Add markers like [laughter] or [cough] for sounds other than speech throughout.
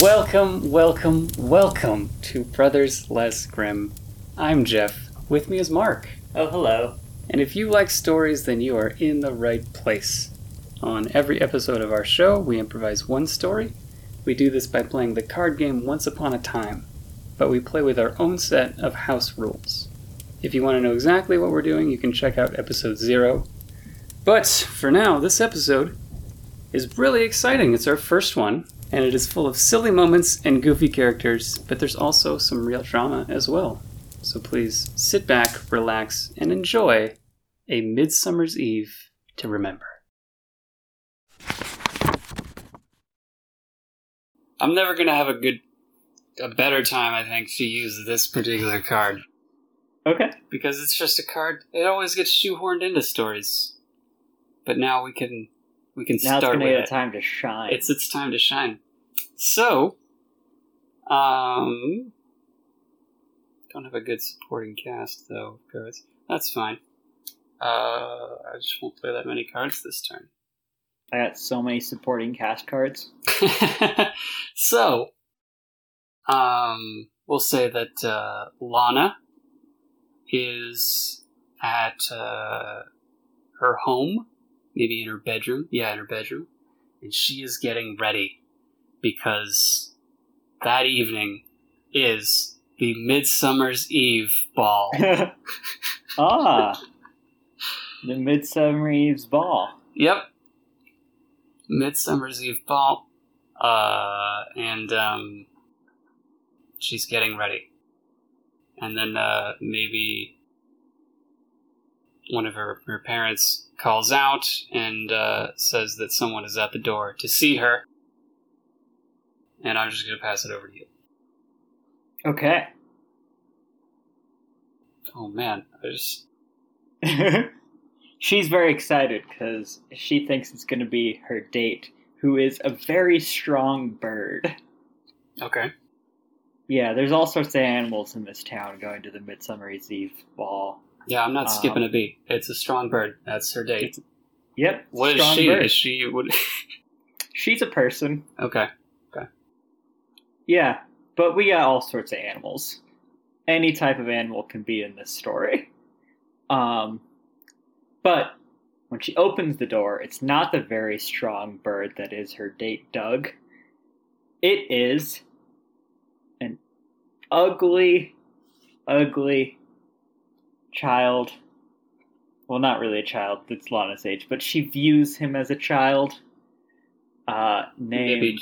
Welcome, welcome, welcome to Brothers Less Grimm. I'm Jeff. With me is Mark. Oh, hello. And if you like stories, then you are in the right place. On every episode of our show, we improvise one story. We do this by playing the card game Once Upon a Time, but we play with our own set of house rules. If you want to know exactly what we're doing, you can check out episode zero. But for now, this episode is really exciting. It's our first one, and it is full of silly moments and goofy characters, but there's also some real drama as well. So please sit back, relax, and enjoy A Midsummer's Eve to Remember. I'm never going to have a good, a better time, I think, to use this particular card. Okay. Because it's just a card. It always gets shoehorned into stories. But now we can we can Now it's start with a it. time to shine. It's its time to shine. So, um, don't have a good supporting cast though. of cards. That's fine. Uh, I just won't play that many cards this turn. I got so many supporting cast cards. [laughs] so, um, we'll say that uh, Lana is at uh, her home, maybe in her bedroom. Yeah, in her bedroom. And she is getting ready because that evening is the Midsummer's Eve ball. [laughs] ah, the Midsummer Eve's Ball. Yep. Midsummer's Eve ball. Uh, and um, she's getting ready. And then uh, maybe one of her, her parents calls out and uh, says that someone is at the door to see her. And I'm just going to pass it over to you. Okay. Oh man, I just. [laughs] She's very excited because she thinks it's going to be her date, who is a very strong bird. Okay. Yeah, there's all sorts of animals in this town going to the Midsummer Eve Ball. Yeah, I'm not Um, skipping a beat. It's a strong bird. That's her date. Yep. What is she? bird. Is she? What? [laughs] She's a person. Okay. okay. Yeah, but we got all sorts of animals. Any type of animal can be in this story. Um, but when she opens the door, it's not the very strong bird that is her date, Doug. It is an ugly, ugly child. Well, not really a child, it's Lana's age, but she views him as a child. Uh, named. Maybe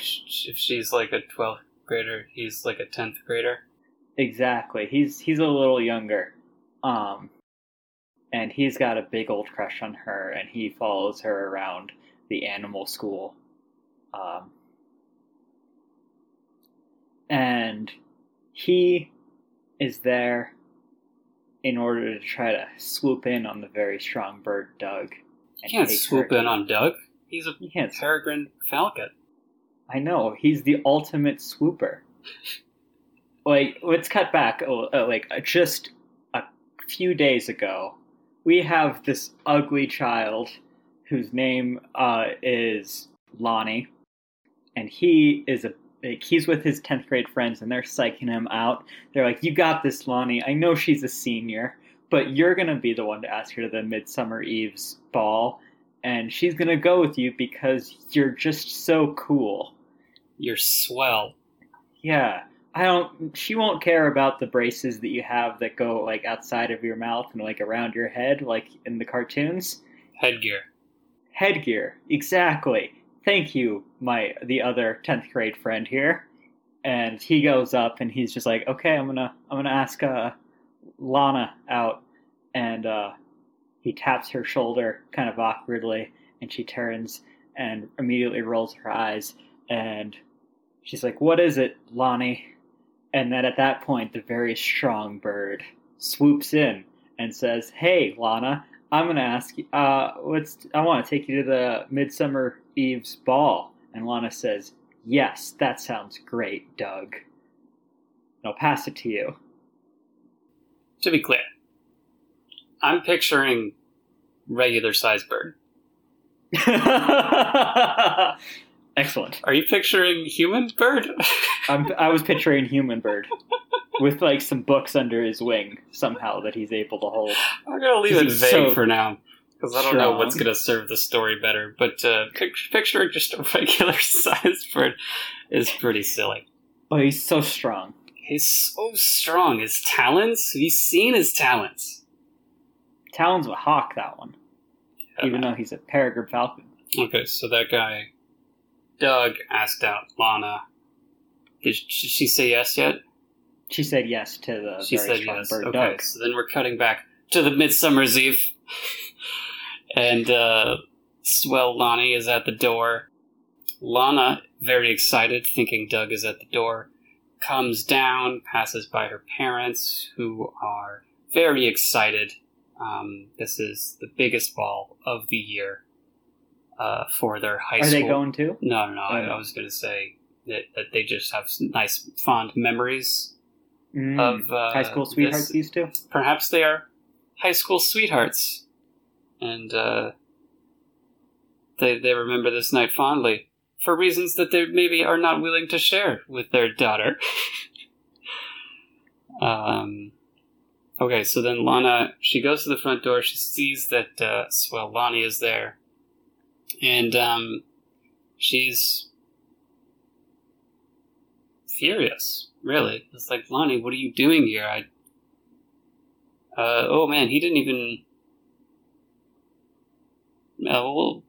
if she's like a 12th grader, he's like a 10th grader. Exactly. He's he's a little younger. Um and he's got a big old crush on her and he follows her around the animal school. Um and he is there in order to try to swoop in on the very strong bird Doug. You can't swoop in on Doug. He's a can't. peregrine falcon. I know he's the ultimate swooper. [laughs] Like, let's cut back. uh, uh, Like, uh, just a few days ago, we have this ugly child whose name uh, is Lonnie, and he is a like, he's with his tenth grade friends, and they're psyching him out. They're like, "You got this, Lonnie. I know she's a senior, but you're gonna be the one to ask her to the Midsummer Eve's ball." And she's gonna go with you because you're just so cool. You're swell. Yeah. I don't she won't care about the braces that you have that go like outside of your mouth and like around your head like in the cartoons. Headgear. Headgear. Exactly. Thank you, my the other 10th grade friend here. And he goes up and he's just like, "Okay, I'm to I'm to ask uh Lana out." And uh he taps her shoulder kind of awkwardly and she turns and immediately rolls her eyes and she's like, "What is it, Lonnie?" And then at that point, the very strong bird swoops in and says, "Hey, Lana, I'm gonna ask you. Uh, let's. I want to take you to the Midsummer Eve's ball." And Lana says, "Yes, that sounds great, Doug." And I'll pass it to you. To be clear, I'm picturing regular sized bird. [laughs] Excellent. Are you picturing human bird? [laughs] I'm, I was [laughs] picturing human bird with like some books under his wing somehow that he's able to hold. I'm gonna leave it vague so for now because I don't know what's gonna serve the story better. But uh, pic- picturing just a [laughs] regular sized bird is pretty silly. Oh, he's so strong. He's so strong. His talons. Have you seen his talons? Talon's a hawk, that one. Even though he's a peregrine falcon. Okay, so that guy, Doug, asked out Lana. Did did she say yes yet? She said yes to the She very said strong yes. bird Okay, Doug. so then we're cutting back to the Midsummer's Eve, and uh, Swell Lonnie is at the door. Lana, very excited, thinking Doug is at the door, comes down, passes by her parents, who are very excited. Um, this is the biggest ball of the year uh, for their high Are school. they going to? No, no, no. I, Oh, no. I was going to say that, that they just have nice, fond memories Mm. of uh, High school sweethearts, this- these two? perhaps they are high school sweethearts, and uh, they they remember this night fondly for reasons that they maybe are not willing to share with their daughter. [laughs] um. Okay, so then Lana she goes to the front door. She sees that uh, Swell Lonnie is there, and um, she's furious. Really, it's like Lonnie, what are you doing here? I uh, oh man, he didn't even. Uh, well,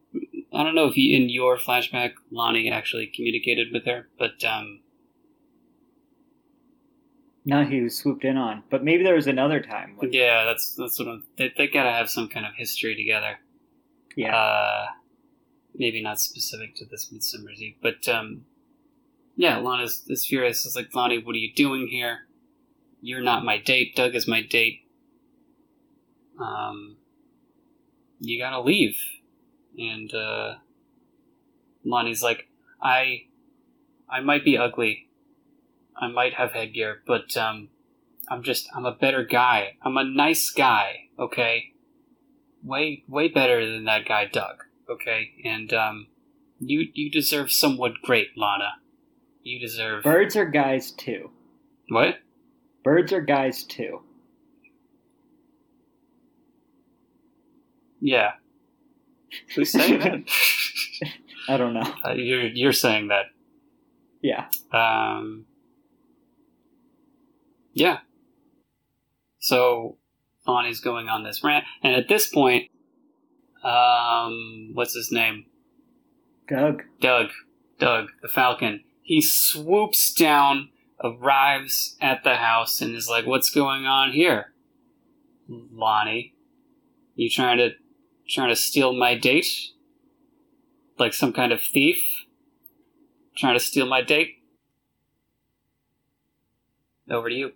I don't know if he, in your flashback, Lonnie actually communicated with her, but um, No, he was swooped in on. But maybe there was another time. When, yeah, that's that's what I'm. They, they gotta have some kind of history together. yeah. Uh, maybe not specific to this Midsummer's Eve, but um, yeah, Lana's is furious. It's like Lonnie, what are you doing here? You're not my date. Doug is my date. Um, you gotta leave. And uh, Lonnie's like, I, I might be ugly. I might have headgear, but um, I'm just I'm a better guy. I'm a nice guy. Okay way way better than that guy Doug. Okay, and um, you you deserve someone great, Lana. You deserve Birds are guys too. what? Birds are guys too. Yeah. Who's saying that? [laughs] I don't know. uh, you're you're saying that. Yeah. Um. Yeah. So Lonnie's going on this rant, and at this point, um, what's his name? Doug. Doug, Doug, the Falcon, he swoops down, arrives at the house, and is like, "What's going on here, Lonnie? You trying to trying to steal my date? Like some kind of thief? Trying to steal my date?" Over to you.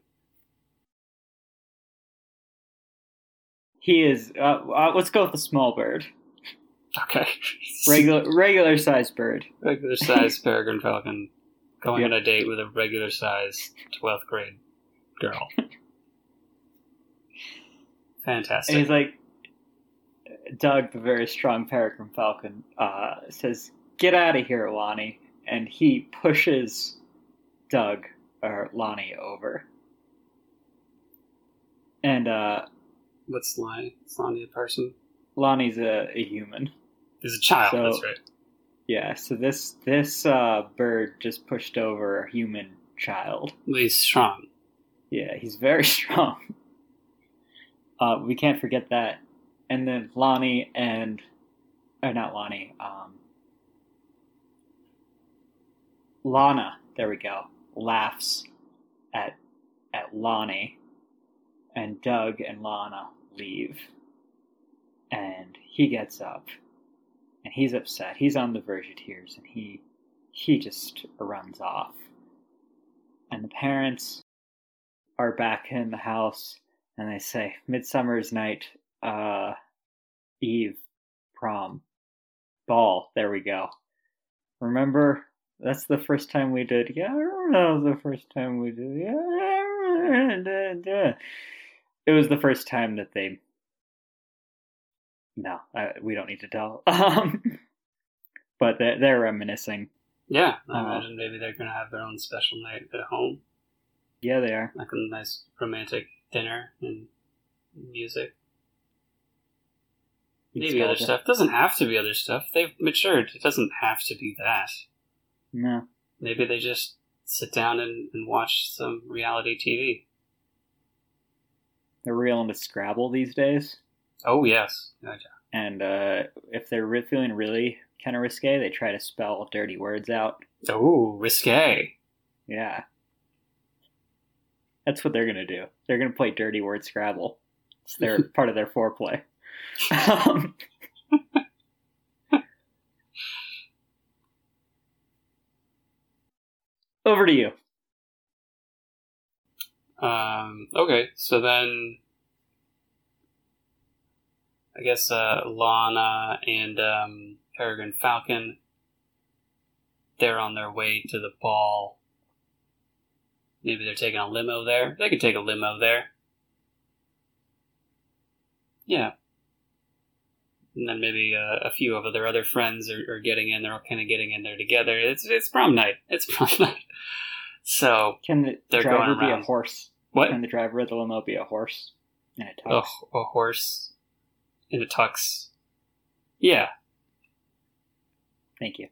He is. Uh, uh, let's go with the small bird. Okay. [laughs] Regular, regular sized bird. regular sized [laughs] peregrine falcon going Yeah. on a date with a regular sized twelfth grade girl. [laughs] Fantastic. And he's like, Doug, the very strong peregrine falcon, uh, says, "Get out of here, Lonnie," and he pushes Doug or Lonnie over. And uh, What's Lonnie? Is Lonnie a person? Lonnie's a, a human. He's a child, So- that's right. Yeah, so this this uh, bird just pushed over a human child. He's strong. Yeah, he's very [laughs] strong. Uh, we can't forget that. And then Lonnie and, or not Lonnie, um, Lana, there we go, laughs at at Lonnie, and Doug and Lana leave, and he gets up, and he's upset. He's on the verge of tears, and he he just runs off, and the parents are back in the house, and they say, "Midsummer's Night, uh, Eve, prom, ball." There we go. Remember that's the first time we did. Yeah, I remember the first time we did. Yeah, it was the first time that they. No, I, we don't need to tell. [laughs] Um, but they're, they're reminiscing, Yeah, I Uh, imagine maybe they're gonna have their own special night at home, Yeah, they are. like a nice romantic dinner and music. Maybe other stuff. Doesn't have to be other stuff. They've matured. It doesn't have to be that. No. Maybe they just sit down and, and watch some reality TV. They're real into Scrabble these days. Oh yes, Gotcha. And uh, if they're re- feeling really kind of risque, they try to spell dirty words out. Oh, risque. Yeah. That's what they're going to do. They're going to play dirty word Scrabble. It's their [laughs] part of their foreplay. Um, [laughs] over to you. Um, okay, so then I guess uh, Lana and um, Peregrine Falcon they're on their way to the ball. Maybe they're taking a limo there. They could take a limo there. Yeah. And then maybe uh, a few of their other friends are, are getting in. They're all kind of getting in there together. It's it's prom night. It's [laughs] prom night. So Can the They're driver going be a horse? what? Can the driver of the limo be a horse? And a a, a horse in a tux. Yeah, Thank you.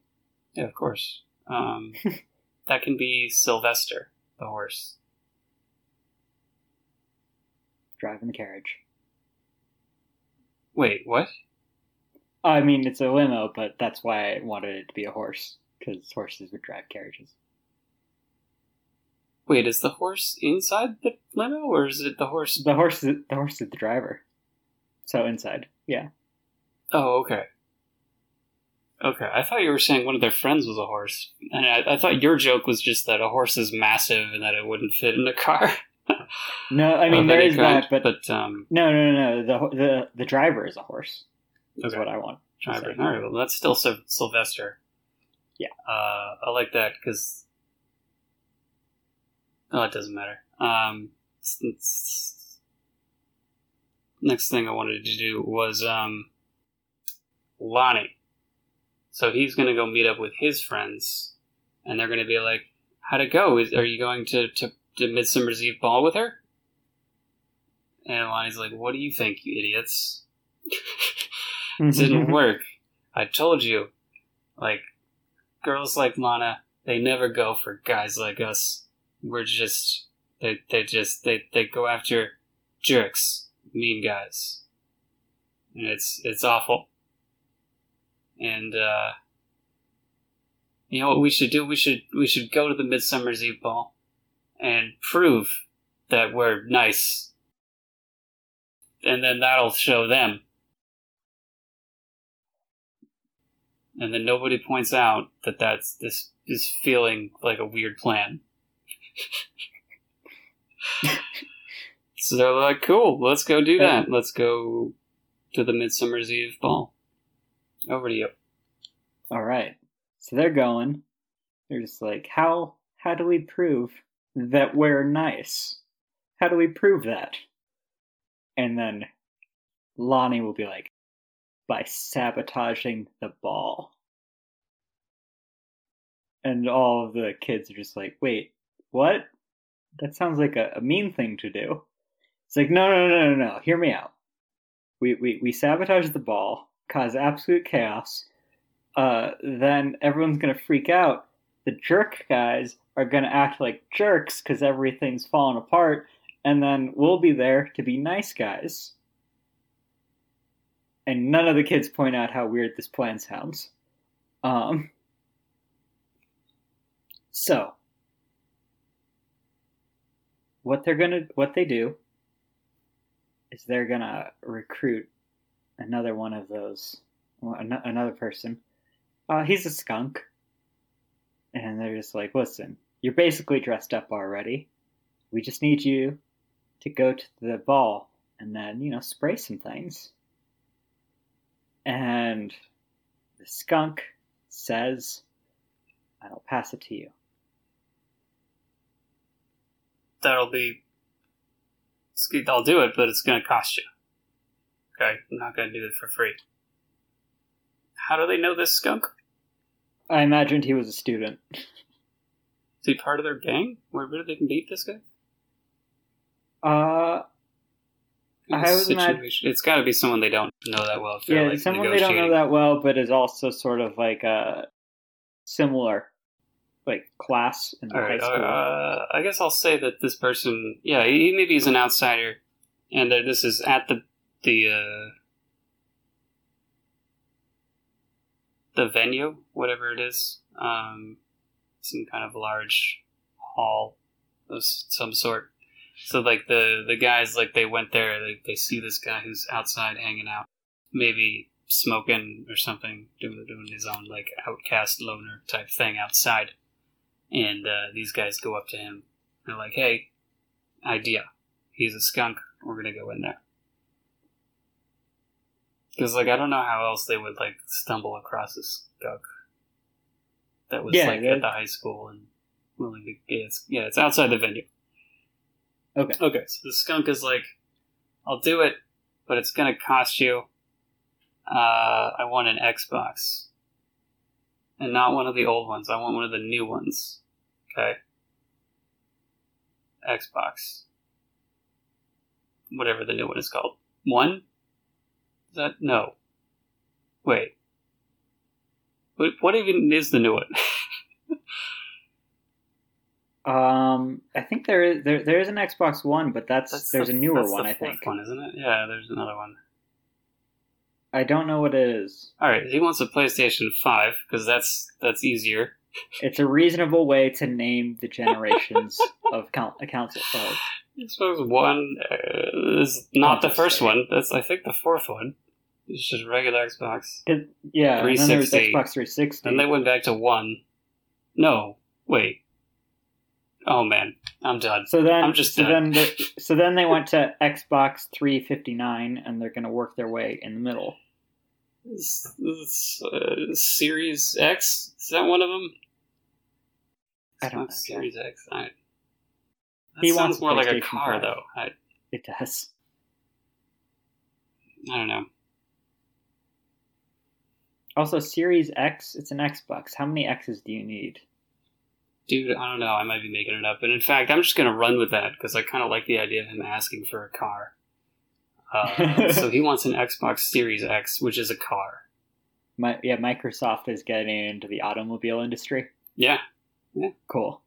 yeah, of course. Um, [laughs] that can be Sylvester, the horse. Driving the carriage. Wait, what? I mean, it's a limo, but that's why I wanted it to be a horse because horses would drive carriages. Wait, is the horse inside the limo, or is it the horse? The horse, is, the horse is the driver. So inside, yeah. Oh, okay. Okay, I thought you were saying one of their friends was a horse, and I, I thought your joke was just that a horse is massive and that it wouldn't fit in a car. No, I [laughs] mean Of there is kind, that, but, but um, no, no, no, no. The the the driver is a horse. Is Okay. what I want. to driver. say. All right, well, that's still Syl- Sylvester. Yeah. Uh, I like that because. Oh, it doesn't matter. Um, s- s- next thing I wanted to do was um, Lonnie. So he's going to go meet up with his friends, and they're going to be like, "How'd it go? Is, are you going to, to to Midsummer's Eve ball with her?" And Lonnie's like, "What do you think, you idiots?" [laughs] It didn't work. I told you. Like, girls like Lana, they never go for guys like us. We're just, they, they just, they, they go after jerks, mean guys. And it's, it's awful. And, uh, you know what we should do? We should, we should go to the Midsummer's Eve ball and prove that we're nice. And then that'll show them and then nobody points out that that's this is feeling like a weird plan. [laughs] so they're like, "Cool, let's go do that. Let's go to the Midsummer's Eve ball." Over to you. All right. So they're going. They're just like, how how do we prove that we're nice? How do we prove that? And then Lonnie will be like, by sabotaging the ball. And all of the kids are just like, wait, what? That sounds like a, a mean thing to do. It's like, no, no, no, no, no. Hear me out. We we we sabotage the ball, cause absolute chaos. Uh, then everyone's gonna freak out. The jerk guys are gonna act like jerks because everything's falling apart, and then we'll be there to be nice guys. And none of the kids point out how weird this plan sounds. Um. So, what they're gonna, what they do, is they're gonna recruit another one of those, another person. Uh, he's a skunk, and they're just like, listen, you're basically dressed up already. We just need you to go to the ball and then, you know, spray some things. And the skunk says, I'll pass it to you. That'll be. I'll do it, but it's going to cost you. Okay, I'm not going to do it for free. How do they know this skunk? I imagined he was a student. Is he part of their gang? Where, where did they beat this guy? Uh, I was mad- Situation- It's got to be someone they don't know that well. if yeah, like, someone they don't know that well, but is also sort of like a similar, like class in the All high right. school. Uh, I guess I'll say that this person, yeah, he, maybe he's an outsider, and that this is at the the uh, the venue, whatever it is, um, some kind of large hall of some sort. So like the the guys like they went there, they they see this guy who's outside hanging out, maybe smoking or something, doing doing his own like outcast loner type thing outside and uh, these guys go up to him. They're like, "Hey, idea. He's a skunk. We're gonna go in there." Because like I don't know how else they would like stumble across a skunk that was Yeah, like that- at the high school and willing to. Yeah, it's, yeah, it's outside the venue. Okay. Okay. So the skunk is like, "I'll do it, but it's gonna cost you. Uh, I want an Xbox." And not one of the old ones. I want one of the new ones. Okay. Xbox. Whatever the new one is called. One? Is that no? Wait. What, what even is the new one? [laughs] Um, I think there is there there is an Xbox One, but that's, That's there's the- a newer one. I think. One, isn't it? Yeah, there's another one. I don't know what it is. All right, he wants a PlayStation Five because that's that's easier. It's a reasonable way to name the [laughs] generations of count, a council. Of, I suppose one uh, is not the first one. That's I think the fourth one. It's just regular Xbox. it- yeah, and then there's 360. Xbox 360. Then they went back to one. No, wait. Oh man, I'm done. so then, I'm just so done. then, the, [laughs] so then they went to Xbox 359, and they're going to work their way in the middle. Uh, Series X is that one of them? I don't know, Series X. I, that He sounds wants more like a car, 5. though. I, It does. I don't know. Also, Series X, it's an Xbox. How many X's do you need? Dude, I don't know. I might be making it up. And in fact, I'm just going to run with that because I kind of like the idea of him asking for a car. Uh, [laughs] so he wants an Xbox Series X, which is a car. My, yeah, Microsoft is getting into the automobile industry. Yeah, Cool.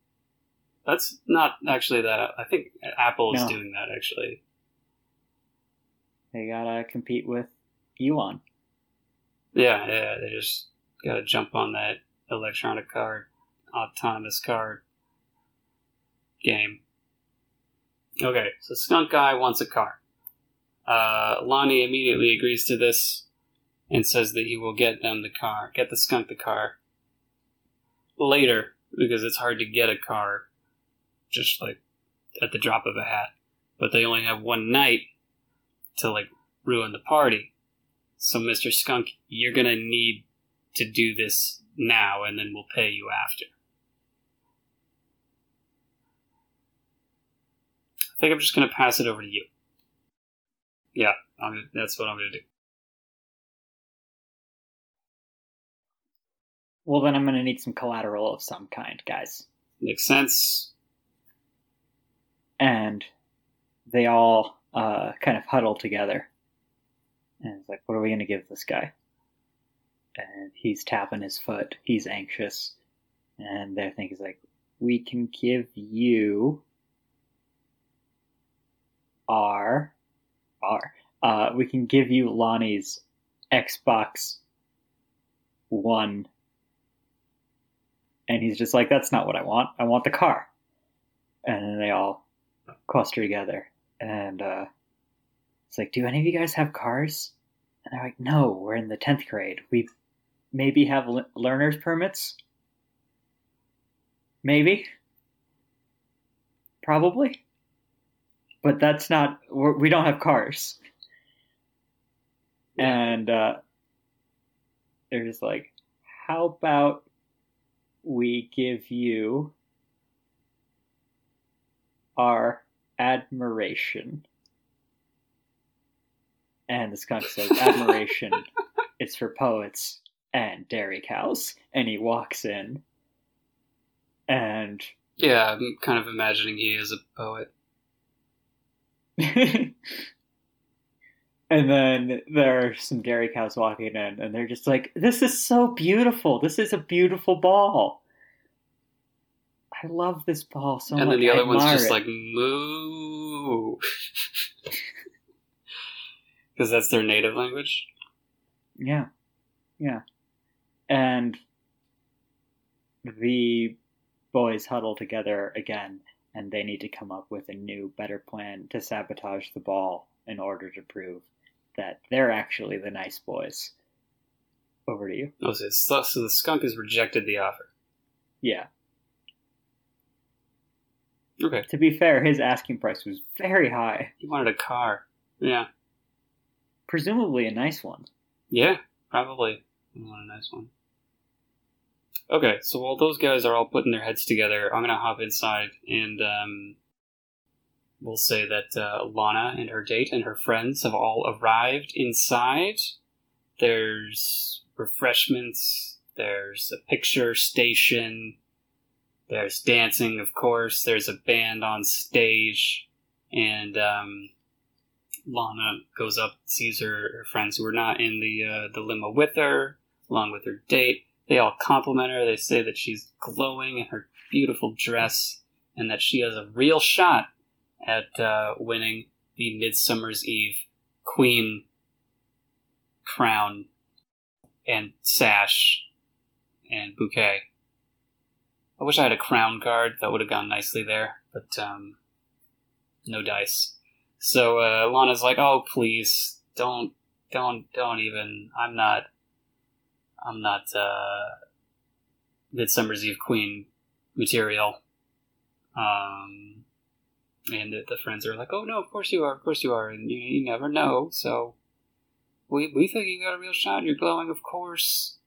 that's not actually that. I think Apple is No. doing that actually. They gotta compete with Elon. Yeah, yeah. They just got to jump on that electronic car, autonomous car game. Okay, so Skunk Guy wants a car. Uh, Lonnie immediately agrees to this and says that he will get them the car, get the skunk the car later because it's hard to get a car just like at the drop of a hat. But they only have one night to like ruin the party. So, Mr. Skunk, you're gonna need to do this now, and then we'll pay you after. I think I'm just gonna pass it over to you. Yeah, I'm gonna, that's what I'm gonna do. Well, then I'm gonna need some collateral of some kind, guys. Makes sense. And they all uh, kind of huddle together. And it's like, what are we gonna give this guy? And he's tapping his foot. He's anxious. And their thing is like, we can give you our our uh, we can give you Lonnie's Xbox One. And he's just like, that's not what I want. I want the car. And then they all cluster together. And uh, it's like, do any of you guys have cars? And they're like, no, we're in the 10th grade. We maybe have le- learner's permits. Maybe. Probably. But that's not, we're, we don't have cars. And uh, they're just like, how about we give you our admiration? And the skunk says, [laughs] admiration, it's for poets. and dairy cows. And he walks in, and Yeah, I'm kind of imagining he is a poet. [laughs] and then there are some dairy cows walking in, and they're just like, "This is so beautiful. This is a beautiful ball. I love this ball so and much." And then the other one's just it." like moo, [laughs] because that's their native language. Yeah. Yeah. And the boys huddle together again, and they need to come up with a new, better plan to sabotage the ball in order to prove that they're actually the nice boys. Over to you. Oh, so, so the skunk has rejected the offer. Yeah. Okay, To be fair, his asking price was very high. he wanted a car. Yeah, Presumably a nice one. yeah, probably. I want a nice one. Okay, so while those guys are all putting their heads together, I'm gonna hop inside and um, we'll say that uh, Lana and her date and her friends have all arrived inside. There's refreshments. There's a picture station. There's dancing, of course. There's a band on stage, and um, Lana goes up, sees her, her friends who are not in the uh, the limo with her, along with her date. They all compliment her. They say that she's glowing in her beautiful dress, and that she has a real shot at uh, winning the Midsummer's Eve Queen crown and sash and bouquet. I wish I had a crown card. That would have gone nicely there, but um, no dice. So uh, Lana's like, "Oh, please, don't, don't, don't even. I'm not, I'm not uh, Midsummer's Eve Queen material." Um, and the, the friends are like, "Oh no, of course you are, of course you are, and you, you never know." So we we think you got a real shot. You're glowing, of course.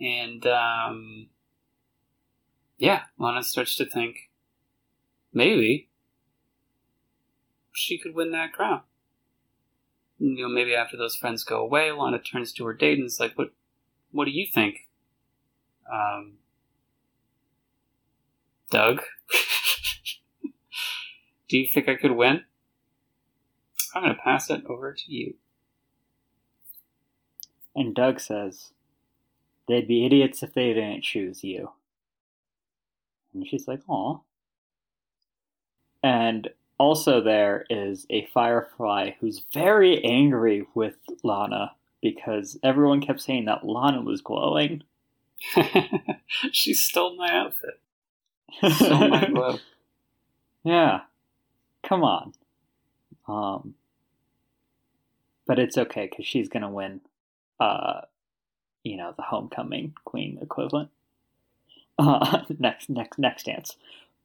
And um, yeah, Lana starts to think maybe she could win that crown. You know, maybe after those friends go away, Lana turns to her date and is like, "What, what do you think, um, Doug? [laughs] do you think I could win?" I'm gonna pass it over to you. And Doug says, They'd be idiots if they didn't choose you. And she's like, Aw. And also, there is a firefly who's very angry with Lana because everyone kept saying that Lana was glowing. [laughs] she stole my outfit. [laughs] Stole my glow. yeah. Come on. Um, but it's okay because she's going to win, uh, you know, the homecoming queen equivalent. [laughs] Uh, next, next, next dance.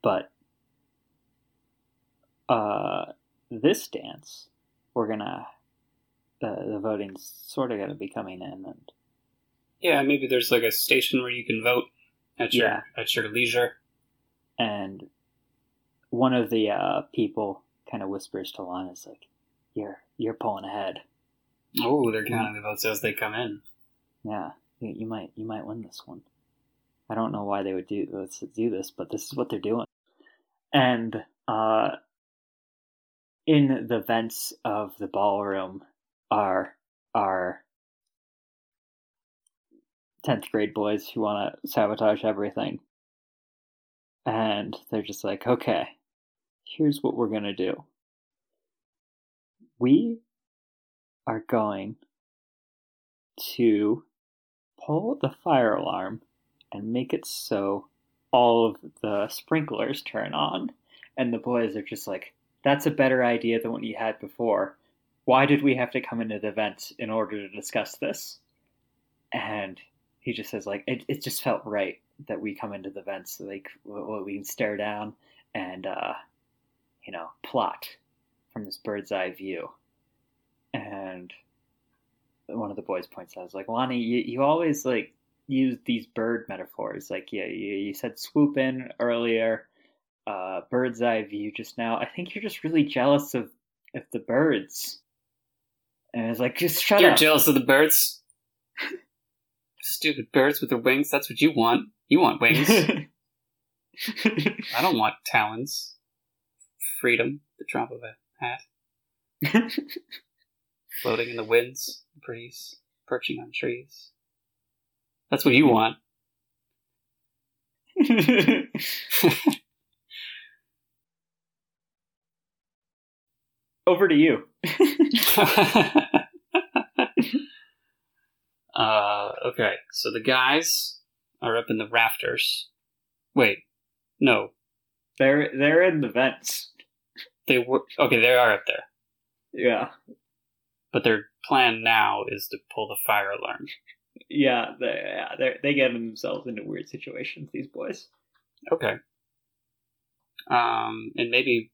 But uh, this dance, we're gonna the the voting's sort of gonna be coming in, and Yeah, maybe there's like a station where you can vote at your Yeah. at your leisure. and one of the uh, people kind of whispers to Lana, "Is like, you're you're pulling ahead. Oh, they're counting the votes as they come in. Yeah, you, you might you might win this one." I don't know why they would do let's do this, but this is what they're doing. And uh, in the vents of the ballroom are are tenth grade boys who want to sabotage everything, and they're just like, okay, here's what we're gonna do. We are going to pull the fire alarm and make it so all of the sprinklers turn on. And the boys are just like, that's a better idea than what you had before. Why did we have to come into the vent in order to discuss this? And he just says, like, it, it just felt right that we come into the vents like we can stare down and, uh, you know, plot from this bird's eye view. And one of the boys points out, "Is like, Lonnie, you, you always like use these bird metaphors. Like, yeah, you, you said swoop in earlier, uh, bird's eye view just now. I think you're just really jealous of of the birds." And it's like, just shut up. You're jealous of the birds. [laughs] Stupid birds with their wings. That's what you want. You want wings. [laughs] I don't want talons. Freedom, the drop of a hat. [laughs] Floating in the winds, breeze, perching on trees. That's what you want. Over to you. Uh, okay, so the guys are up in the rafters. Wait, no, They're they're in the vents. they were okay. They are up there, Yeah. but their plan now is to pull the fire alarm. Yeah, they yeah, they they get themselves into weird situations, these boys. Okay. Um, and maybe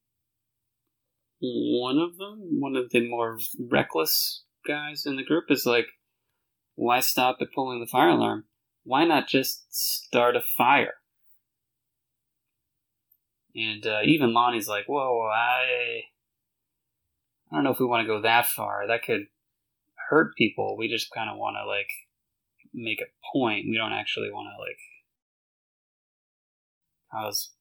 one of them, one of the more reckless guys in the group, is like, "Why stop at pulling the fire alarm? Why not just start a fire?" And uh, even Lonnie's like, "Whoa, I, I don't know if we want to go that far. That could hurt people. We just kind of want to like make a point. We don't actually want to like cause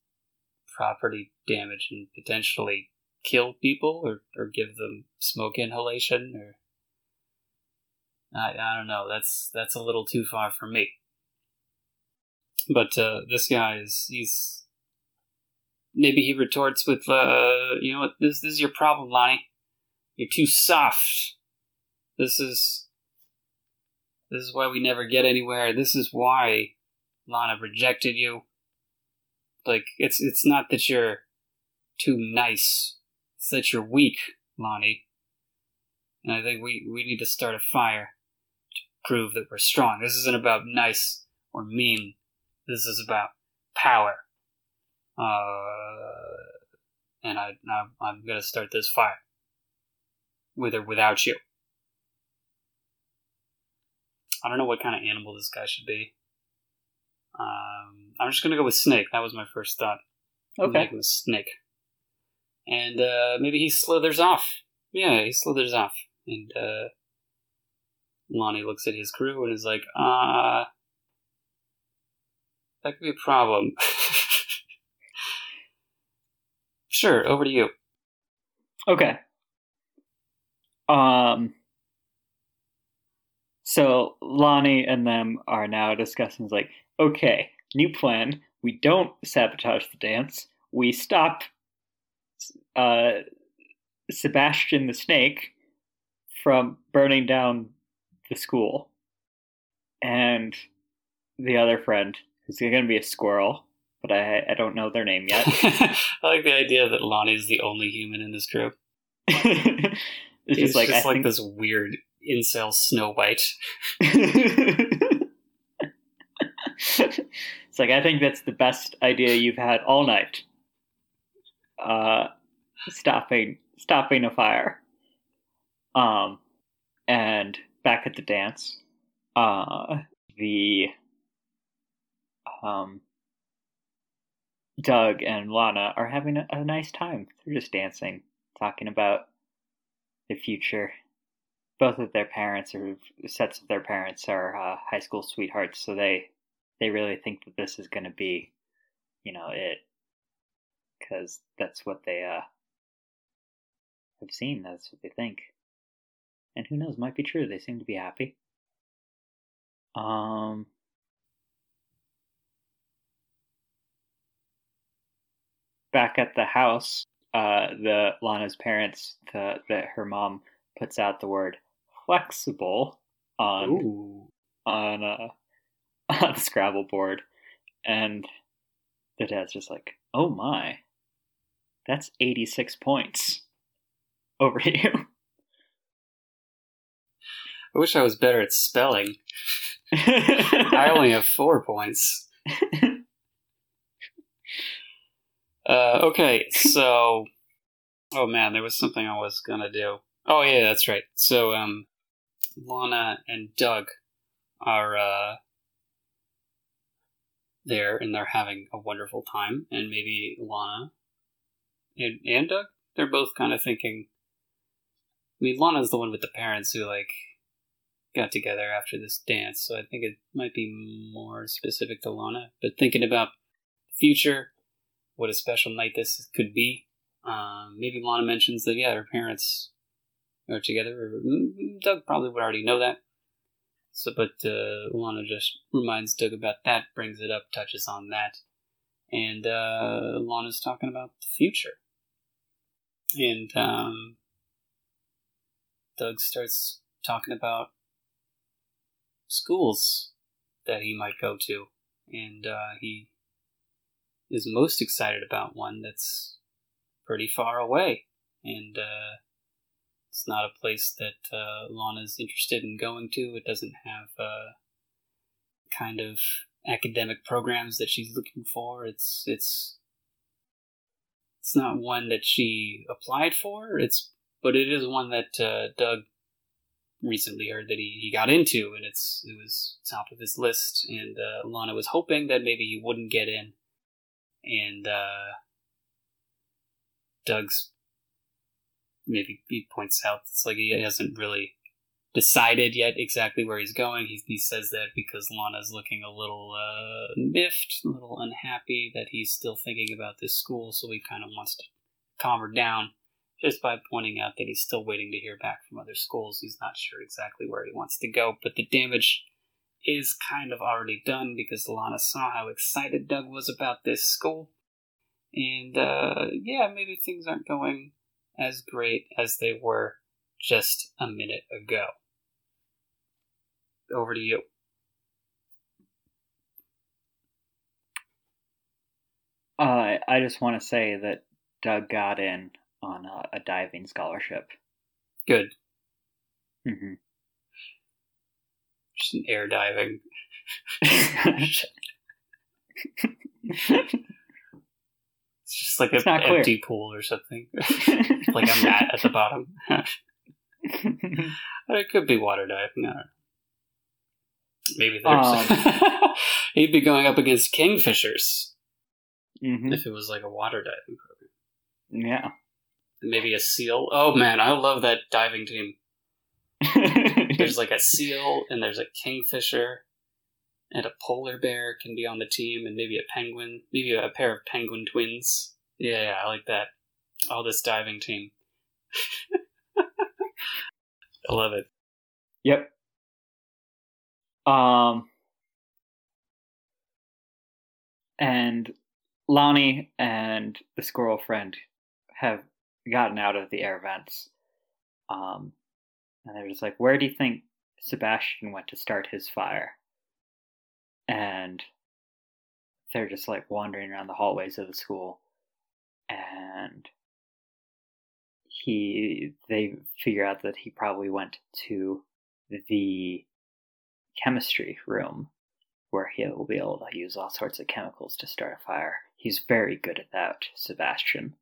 property damage and potentially kill people or, or give them smoke inhalation or I, I don't know. That's that's a little too far for me. But uh, this guy is he's maybe he retorts with uh, you know what this, this is your problem lonnie. You're too soft. This is this is why we never get anywhere. This is why lana rejected you. Like it's it's not that you're too nice. It's that you're weak, Lonnie. And I think we, we need to start a fire prove that we're strong. This isn't about nice or mean. This is about power. Uh, and I, I'm, I'm gonna start this fire. With or without you. I don't know what kind of animal this guy should be. Um, I'm just gonna go with snake. That was my first thought. Okay. Make him a snake. And uh, maybe he slithers off. Yeah, he slithers off. And uh, Lonnie looks at his crew and is like, uh, that could be a problem. [laughs] sure, over to you. Okay. Um. So Lonnie and them are now discussing like, okay, new plan. We don't sabotage the dance. We stop uh, Sebastian the snake from burning down the school, and the other friend who's going to be a squirrel, but I I don't know their name yet. [laughs] I like the idea that Lonnie's the only human in this group. [laughs] it's He's just like just I like think this weird incel Snow White. [laughs] it's like I think that's the best idea you've had all night. Uh, stopping stopping a fire. Um, and back at the dance, uh, the um, Doug and Lana are having a, a nice time. They're just dancing, talking about the future both of their parents or sets of their parents are uh, high school sweethearts, so they they really think that this is going to be, you know, it because that's what they uh have seen. That's what they think, and who knows, might be true. They seem to be happy. Um. Back at the house, uh, the Lana's parents, the, that her mom puts out the word flexible on Ooh. on uh, [laughs] on the Scrabble board, and the dad's just like, "Oh my, that's eighty six points." Over [laughs] you. I wish I was better at spelling. I only have four points. [laughs] Uh, okay, so oh man, there was something I was gonna do. Oh yeah, that's right. So um, Lana and Doug are uh, there, and they're having a wonderful time. And maybe Lana and, and Doug, they're both kind of thinking. I mean, Lana's the one with the parents who like got together after this dance, so I think it might be more specific to Lana. But thinking about the future, what a special night this could be. Um, maybe Lana mentions that yeah, her parents are together. Mm, Doug probably would already know that. So, but uh, Lana just reminds Doug about that, brings it up, touches on that, and uh, Lana's talking about the future. And um, Doug starts talking about schools that he might go to, and uh, he is most excited about one that's pretty far away, and uh, it's not a place that uh, Lana's interested in going to. It doesn't have uh, kind of academic programs that she's looking for. It's it's it's not one that she applied for. It's but it is one that uh, Doug recently heard that he, he got into, and it's it was top of his list. And uh, Lana was hoping that maybe he wouldn't get in, and uh, Doug's maybe he points out it's like he hasn't really decided yet exactly where he's going. He, he says that because Lana's looking a little uh, miffed, a little unhappy that he's still thinking about this school, so he kind of wants to calm her down just by pointing out that he's still waiting to hear back from other schools. He's not sure exactly where he wants to go, but the damage is kind of already done because Lana saw how excited Doug was about this school. And uh, yeah, maybe things aren't going as great as they were just a minute ago. Over to you. Uh, I just want to say that Doug got in on a, a diving scholarship. Good. Mm-hmm. Just an air diving. [laughs] It's just like It's an not clear. empty pool or something. [laughs] like a mat at the bottom. [laughs] It could be water diving. I. Maybe there's. Um. He'd be going up against kingfishers hmm if it was like a water diving program. Yeah. Maybe a seal. Oh man, I love that diving team. There's like a seal, and there's a kingfisher, and a polar bear can be on the team, and maybe a penguin, maybe a pair of penguin twins. Yeah, yeah, I like that. All this diving team. [laughs] I love it. Yep. Um, and Lonnie and the squirrel friend have gotten out of the air vents. Um, and they're just like, where do you think Sebastian went to start his fire? And they're just like wandering around the hallways of the school. And he they figure out that he probably went to the chemistry room where he'll be able to use all sorts of chemicals to start a fire. He's very good at that, Sebastian.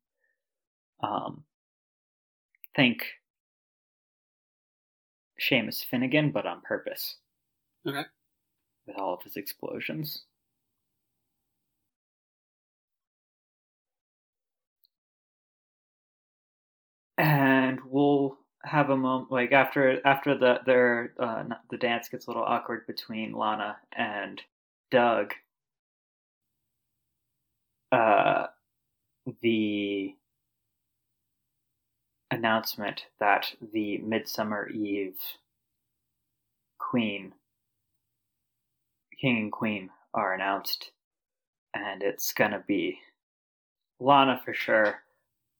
Um, think Seamus Finnigan, but on purpose. Okay. With all of his explosions. and we'll have a moment like after after the their uh, the dance gets a little awkward between Lana and Doug. Uh, the announcement that the Midsummer Eve Queen, King and Queen, are announced, and it's gonna be Lana for sure.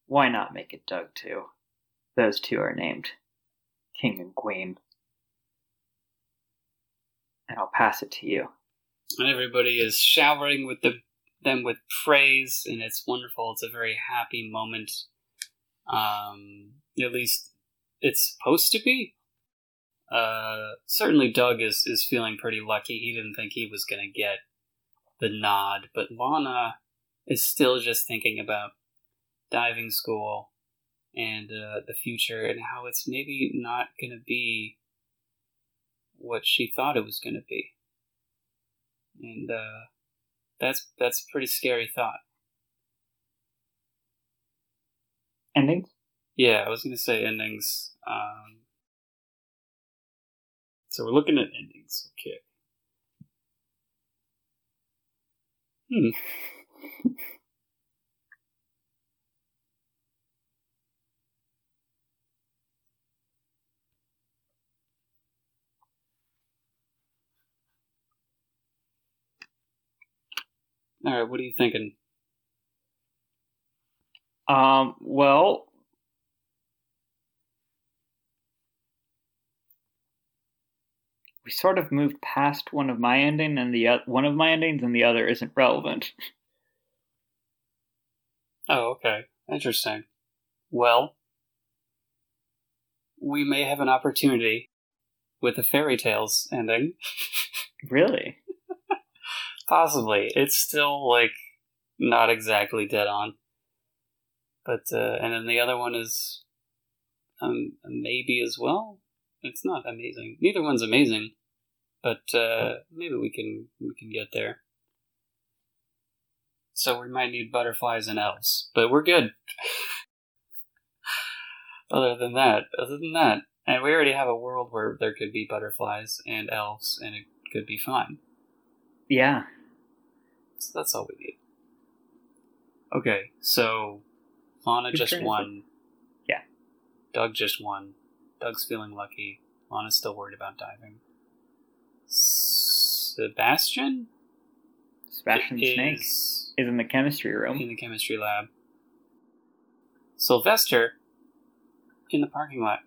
Why not make it Doug too? Those two are named King and Queen. And I'll pass it to you. And everybody is showering with the, them with praise, and it's wonderful. It's a very happy moment. Um, at least it's supposed to be. Uh, certainly, Doug is, is feeling pretty lucky. He didn't think he was to get the nod, but Lana is still just thinking about diving school and uh, the future and how it's maybe not to be what she thought it was to be. And uh, that's that's a pretty scary thought. Endings? Yeah, I was going to say endings. Um, So we're looking at endings. Okay. Hmm. [laughs] All right, what are you thinking? Um, well, we sort of moved past one of my ending and the one of my endings and the other isn't relevant. [laughs] Oh, okay. Interesting. Well, we may have an opportunity with a fairy tales ending. [laughs] really? Possibly. It's still like not exactly dead on. But uh, and then the other one is um maybe as well. It's not amazing. Neither one's amazing, but uh, maybe we can we can get there. So we might need butterflies and elves, but we're good. [laughs] other than that, other than that, and we already have a world where there could be butterflies and elves, and it could be fine. Yeah. So that's all we need. Okay, so Lana just won. Yeah. Doug just won. Doug's feeling lucky. Lana's still worried about diving. Sebastian Sebastian Snake is is in the chemistry room. in the chemistry lab. Sylvester in the parking lot,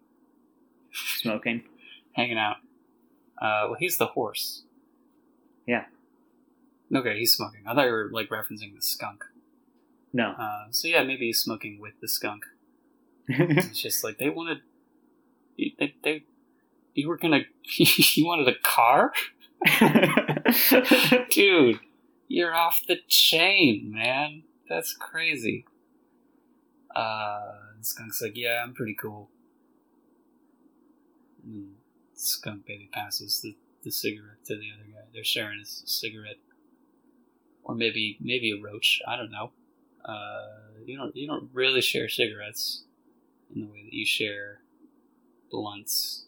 Smoking. [laughs] hanging out. Uh, well, he's the horse. Yeah. Okay, he's smoking. I thought you were like referencing the skunk. No. Uh, so yeah, maybe he's smoking with the skunk. [laughs] It's just like they wanted. They, they you were gonna. [laughs] you wanted a car, [laughs] dude. You're off the chain, man. That's crazy. Uh, the skunk's like, yeah, I'm pretty cool. And skunk baby passes the, the cigarette to the other guy. They're sharing a cigarette, or maybe maybe a roach. I don't know. Uh, you don't you don't really share cigarettes in the way that you share blunts.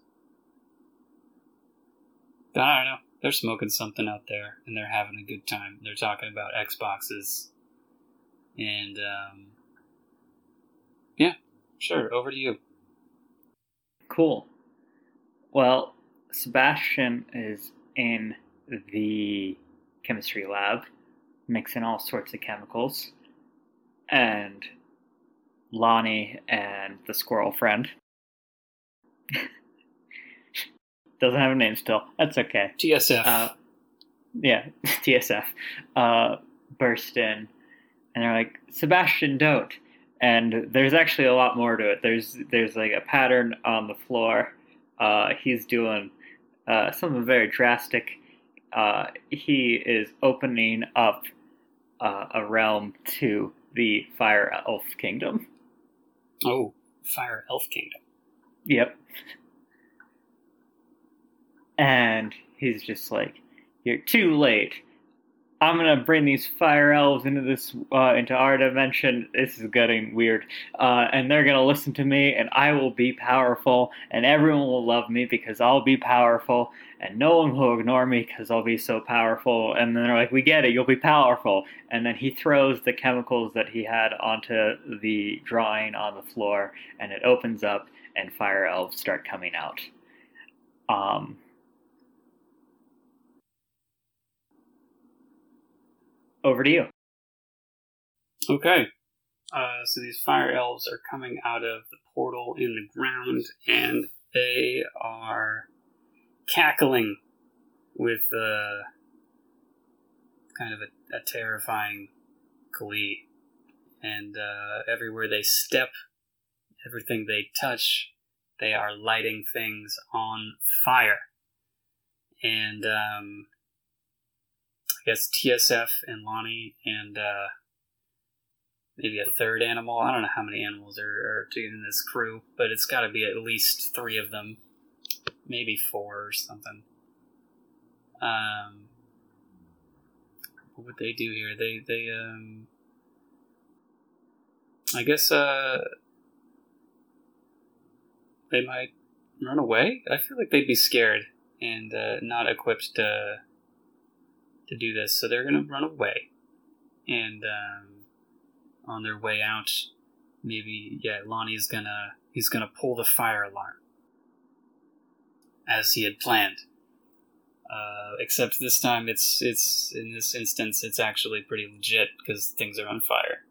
I don't know. They're smoking something out there, and they're having a good time. They're talking about Xboxes, and um, yeah, sure. Over to you. Cool. Well, Sebastian is in the chemistry lab, mixing all sorts of chemicals, and Lonnie and the squirrel friend. [laughs] Doesn't have a name still. That's okay. TSF. Uh, yeah, [laughs] TSF, uh, burst in, and they're like, Sebastian, don't. And there's actually a lot more to it. There's there's like a pattern on the floor. Uh, he's doing uh, something very drastic. Uh, he is opening up uh, a realm to the Fire Elf Kingdom. oh, Fire Elf Kingdom. Yep. And he's just like, "You're too late. I'm gonna bring these fire elves into this uh, into our dimension. This is getting weird, uh, and they're gonna listen to me, and I will be powerful, and everyone will love me because I'll be powerful, and no one will ignore me because I'll be so powerful." And then they're like, "We get it. You'll be powerful." And then he throws the chemicals that he had onto the drawing on the floor, and it opens up, and fire elves start coming out. Um, over to you. Okay. Uh, so these fire elves are coming out of the portal in the ground, and they are cackling with uh, kind of a, a terrifying glee. And uh, everywhere they step, everything they touch, they are lighting things on fire. And um, I guess TSF and Lonnie and uh, maybe a third animal. I don't know how many animals are, are in this crew, but it's got to be at least three of them, maybe four or something. Um, what would they do here? They they um, I guess uh, they might run away. I feel like they'd be scared and uh, not equipped to to do this. So they're gonna run away, and um, on their way out, maybe yeah, Lonnie's gonna he's gonna pull the fire alarm as he had planned. Uh, except this time, it's it's in this instance, it's actually pretty legit because things are on fire.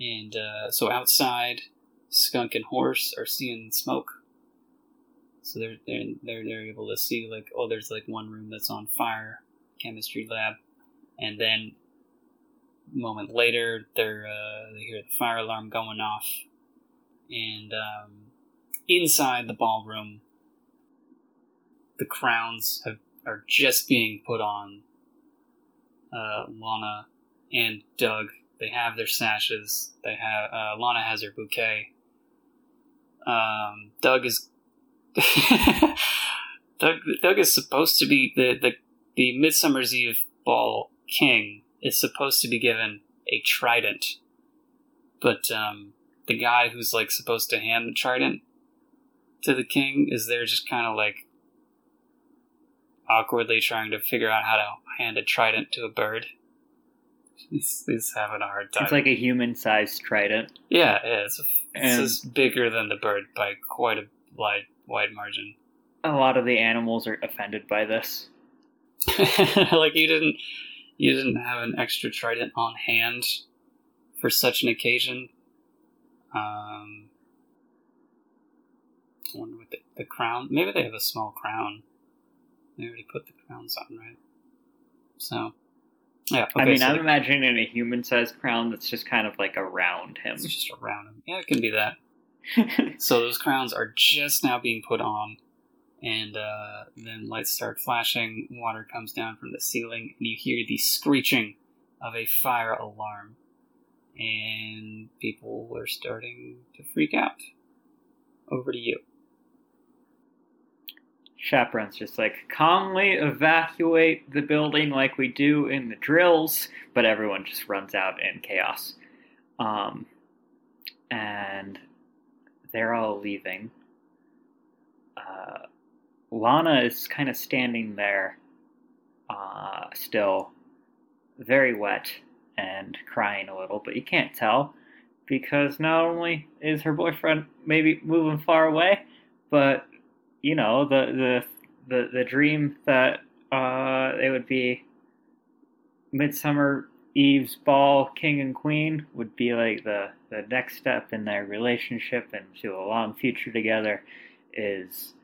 And uh, so outside, Skunk and Horse are seeing smoke. So they're, they're they're they're able to see like oh there's like one room that's on fire, chemistry lab, and then moment later they're uh, they hear the fire alarm going off, and um, inside the ballroom, the crowns have, are just being put on uh, Lana and Doug. They have their sashes. They have uh, Lana has her bouquet. Um, Doug is [laughs] Doug, Doug is supposed to be the, the the Midsummer's Eve ball king is supposed to be given a trident, but um, the guy who's like supposed to hand the trident to the king is they're just kind of like awkwardly trying to figure out how to hand a trident to a bird. He's, he's having a hard time. It's like a human-sized trident. yeah, yeah, it's, it's bigger than the bird by quite a wide wide margin. A lot of the animals are offended by this. [laughs] like you didn't you didn't have an extra trident on hand for such an occasion. Um, I wonder what the, the crown. Maybe they have a small crown. They already put the crowns on, right? So, yeah. I okay, mean, so I'm the- imagining a human-sized crown that's just kind of like around him. it's just around him. Yeah, it can be that. [laughs] So those crowns are just now being put on, and uh, then lights start flashing. Water comes down from the ceiling, and you hear the screeching of a fire alarm, and people are starting to freak out. Over to you. Chaperone's just like calmly evacuate the building like we do in the drills, but everyone just runs out in chaos. Um, and they're all leaving. Uh, Lana is kind of standing there, uh, still very wet and crying a little, but you can't tell because not only is her boyfriend maybe moving far away, but you know the the the, the dream that uh, they would be midsummer eve's ball king and queen would be like the the next step in their relationship and to a long future together is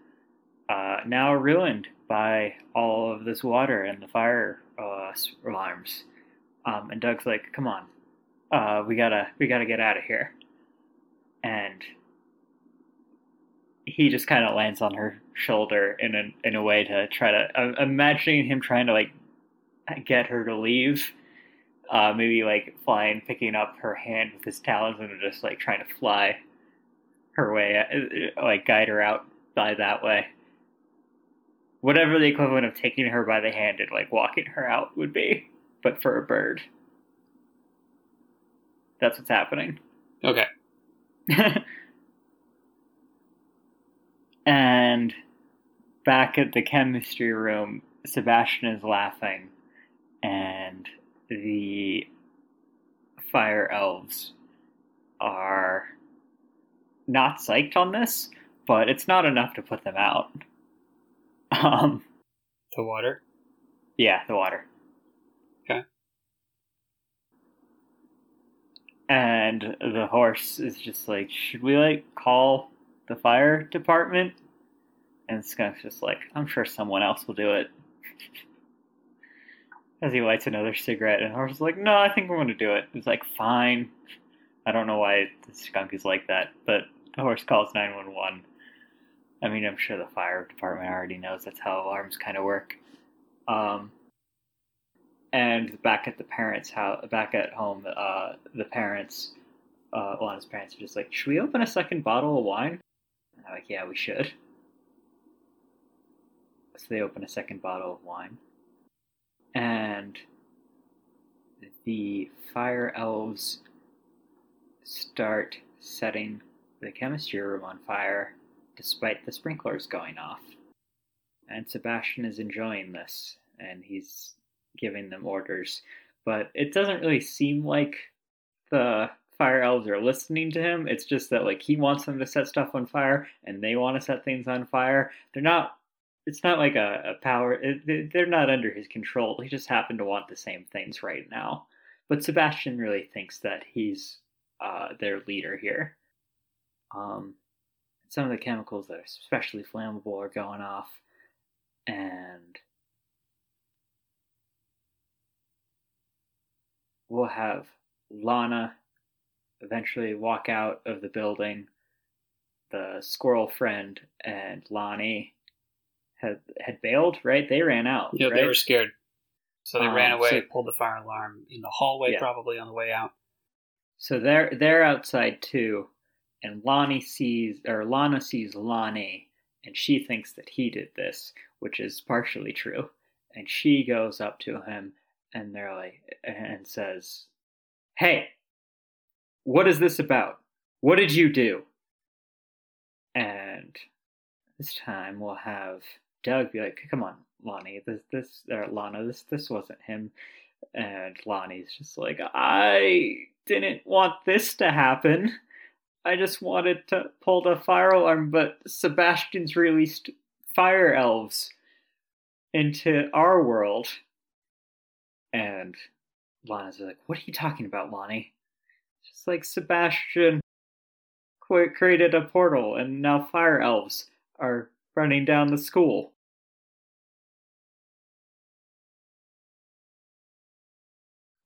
uh, now ruined by all of this water and the fire uh, alarms. Um, and doug's like come on. Uh, we gotta we gotta get out of here. And he just kind of lands on her shoulder in a in a way to try to I'm imagining him trying to like get her to leave uh, maybe like flying picking up her hand with his talons and just like trying to fly her way uh, like guide her out by that way. Whatever the equivalent of taking her by the hand and like walking her out would be but for a bird. That's what's happening. Okay. [laughs] and back at the chemistry room, Sebastian is laughing, and the fire elves are not psyched on this, but it's not enough to put them out. [laughs] Um, The water. yeah, the water. Okay. And the horse is just like, should we like call the fire department? And Skunk's just like, I'm sure someone else will do it. [laughs] As he lights another cigarette, and is like, No, I think we're going to do it. He's like, Fine. I don't know why the skunk is like that, but the horse calls 911. I mean, I'm sure the fire department already knows that's how alarms kind of work. Um, and back at the parents' house, back at home, uh, the parents, uh, Lana's parents are just like, "Should we open a second bottle of wine?" I'm like, "Yeah, we should." So they open a second bottle of wine, and the fire elves start setting the chemistry room on fire, despite the sprinklers going off. and Sebastian is enjoying this, and he's giving them orders. But it doesn't really seem like the fire elves are listening to him. It's just that like he wants them to set stuff on fire, and they want to set things on fire. They're not. It's not like a, a power. It, they're not under his control. He just happened to want the same things right now. But Sebastian really thinks that he's uh, their leader here. Um, some of the chemicals that are especially flammable are going off, and we'll have Lana eventually walk out of the building. The squirrel friend and Lonnie had had bailed, right? They ran out. Yeah, right? they were scared. So they Um, ran away, so- pulled the fire alarm in the hallway, Yeah. probably on the way out. So they're they're outside too, and Lonnie sees or Lana sees Lonnie, and she thinks that he did this, which is partially true. And she goes up to him, and they're like, and says, "Hey, what is this about? What did you do?" And this time we'll have Doug be like, "Come on, Lonnie, this this or Lana, this this wasn't him." And Lonnie's just like, I didn't want this to happen. I just wanted to pull the fire alarm, but Sebastian's released fire elves into our world. And Lana's like, What are you talking about, Lonnie? Just like Sebastian created a portal, and now fire elves are running down the school.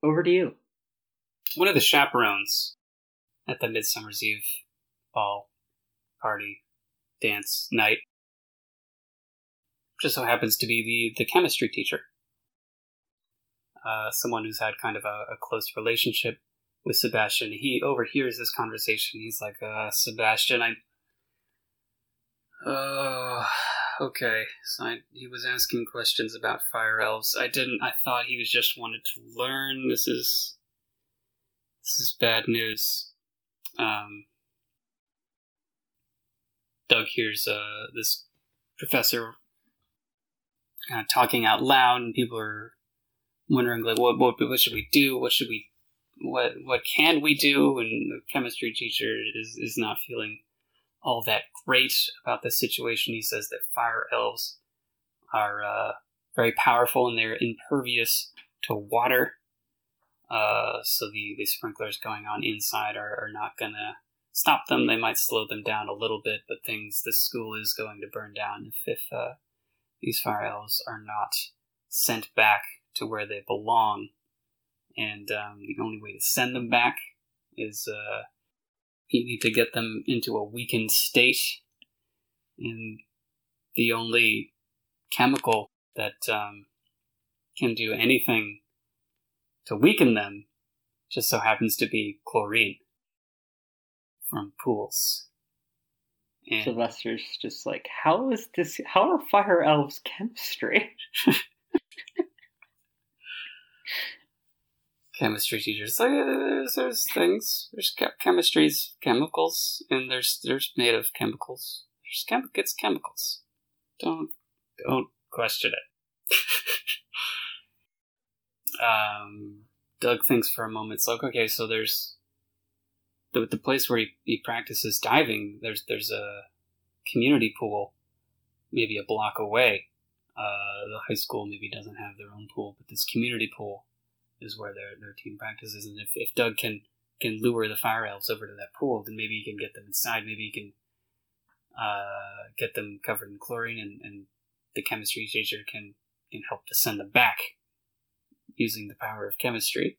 Over to you. One of the chaperones at the Midsummer's Eve ball, party, dance, night just so happens to be the, the chemistry teacher. Uh, someone who's had kind of a, a close relationship with Sebastian. He overhears this conversation. He's like, uh, Sebastian, I. Oh, okay. So I, he was asking questions about fire elves. I didn't. I thought he was just wanted to learn. This is. This is bad news. Um, Doug hears uh, this professor kind of talking out loud, and people are wondering like, what, what, what should we do? What should we, what, what can we do? And the chemistry teacher is is not feeling all that great about the situation. He says that fire elves are uh, very powerful and they're impervious to water. Uh, so the, the sprinklers going on inside are, are not gonna stop them. They might slow them down a little bit, but things this school is going to burn down if if uh, these fire elves are not sent back to where they belong. And um, the only way to send them back is uh, you need to get them into a weakened state. And the only chemical that um, can do anything to weaken them just so happens to be chlorine from pools. And Sylvester's just like, how is this? How are fire elves chemistry? [laughs] chemistry teachers. Uh, there's, there's things. There's che- chemistry's chemicals and there's there's made of chemicals. There's chem- it's chemicals. Don't don't question it. [laughs] Um doug thinks for a moment it's like okay so there's the, the place where he, he practices diving there's there's a community pool maybe a block away. Uh, the high school maybe doesn't have their own pool but this community pool is where their their team practices. And if, if Doug can can lure the fire elves over to that pool, then maybe he can get them inside. Maybe he can uh, get them covered in chlorine, and, and the chemistry teacher can can help to send them back using the power of chemistry.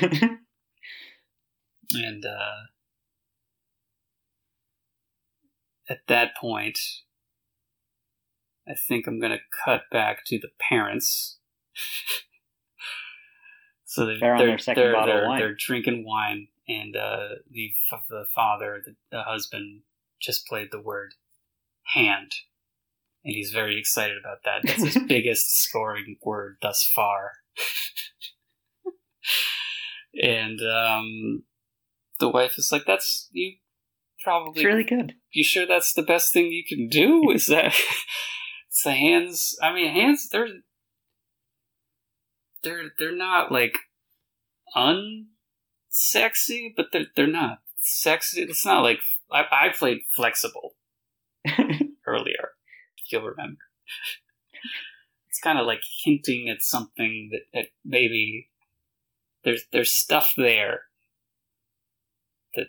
[laughs] And uh, at that point, I think I'm going to cut back to the parents. [laughs] so they're, They're on their second they're, bottle of they're, wine. they're drinking wine, and uh, the the father, the, the husband, just played the word hand, and he's very excited about that. That's his [laughs] biggest scoring word thus far. [laughs] and um, the wife is like, "That's you." Probably It's really good. you sure that's the best thing you can do? Is that [laughs] it's the hands. I mean, hands. They're they're they're not like unsexy, but they're they're not sexy. It's not like I, I played flexible [laughs] earlier. If you'll remember, it's kind of like hinting at something that, that maybe there's there's stuff there that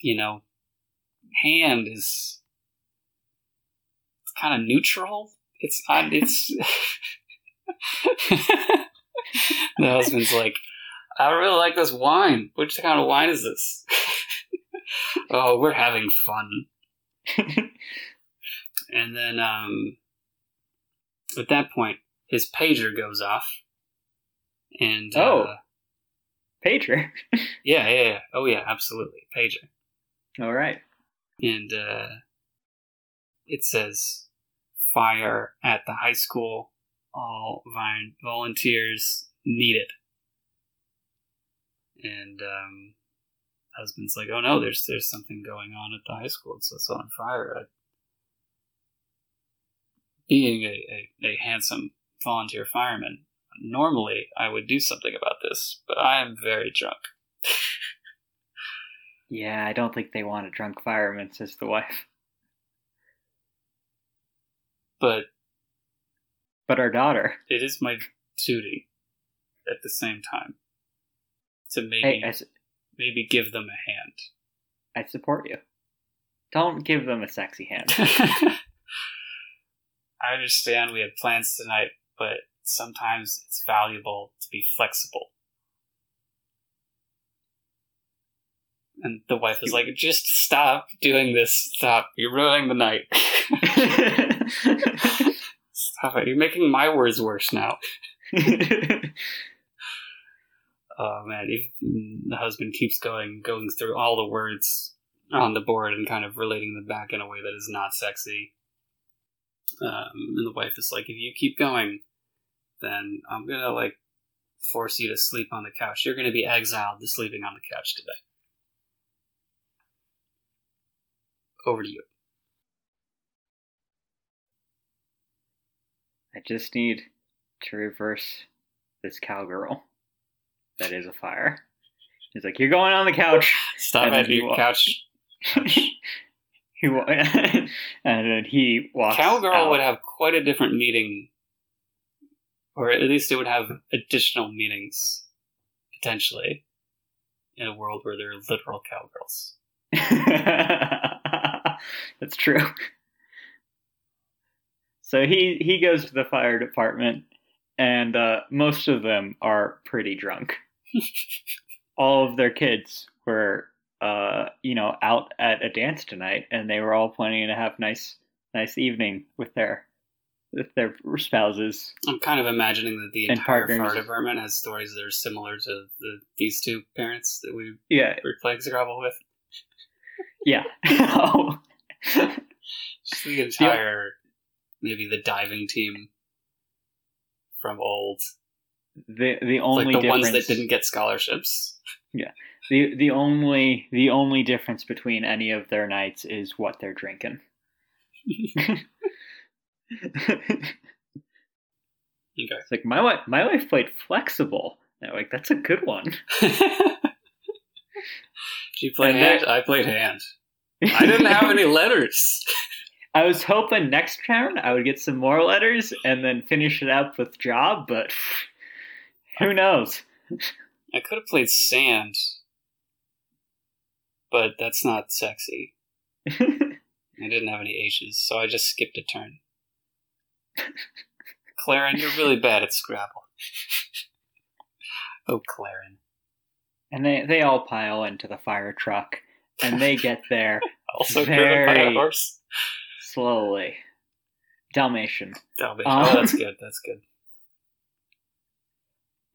you know hand is it's kind of neutral. It's. It's [laughs] [laughs] the husband's like, I really like this wine. Which kind of wine is this? [laughs] oh, we're having fun. [laughs] and then, um, at that point, his pager goes off, and Oh. uh, Pager. yeah, yeah, yeah, oh yeah, absolutely, pager. All right. and uh, it says fire at the high school. All volunteers needed. And um, husband's like, "Oh no, there's there's something going on at the high school. It's, it's on fire." I, being a, a, a handsome volunteer fireman, normally I would do something about this, but I am very drunk. [laughs] Yeah, I don't think they want a drunk fireman, says the wife. But But our daughter. it is my duty at the same time to maybe Hey, I, s- maybe give them a hand. I support you. Don't give them a sexy hand. [laughs] I understand we had plans tonight, but sometimes it's valuable to be flexible. And the wife is like, just stop doing this. Stop. You're ruining the night. [laughs] [laughs] stop it. You're making my words worse now. [laughs] Oh man, if, the husband keeps going, going through all the words on the board and kind of relating them back in a way that is not sexy. Um, and the wife is like, if you keep going, then I'm gonna like force you to sleep on the couch. You're gonna be exiled to sleeping on the couch today. Over to you. I just need to reverse this cowgirl that is a fire. He's like, You're going on the couch. Stop at your couch. [laughs] he wa- [laughs] and then he walks. Cowgirl out. would have quite a different meaning, or at least it would have additional meanings, potentially, in a world where there are literal cowgirls. [laughs] That's true. So he he goes to the fire department, and uh, most of them are pretty drunk. [laughs] all of their kids were, uh, you know, out at a dance tonight, and they were all planning to have nice nice evening with their with their spouses. I'm kind of imagining that the entire fire department has stories that are similar to the, these two parents that we Yeah, were playing Scrabble with. yeah. oh. [laughs] [laughs] Just the entire, maybe the diving team from old, the the only like the difference ones that didn't get scholarships. Yeah. The the only the only difference between any of their nights is what they're drinking. [laughs] Okay. It's like my wife my wife played flexible. And I'm like that's a good one. [laughs] she played And hand. I played hand. [laughs] I didn't have any letters. I was hoping next round I would get some more letters and then finish it up with job, but who knows? I could have played sand, but that's not sexy. [laughs] I didn't have any H's, so I just skipped a turn. Claren, you're really bad at Scrabble. oh, Claren. and they they all pile into the fire truck and they get there [laughs] Also driven by a Very- horse. Slowly. Dalmatian. Dalmatian. Uh, oh, that's good. That's good. [laughs]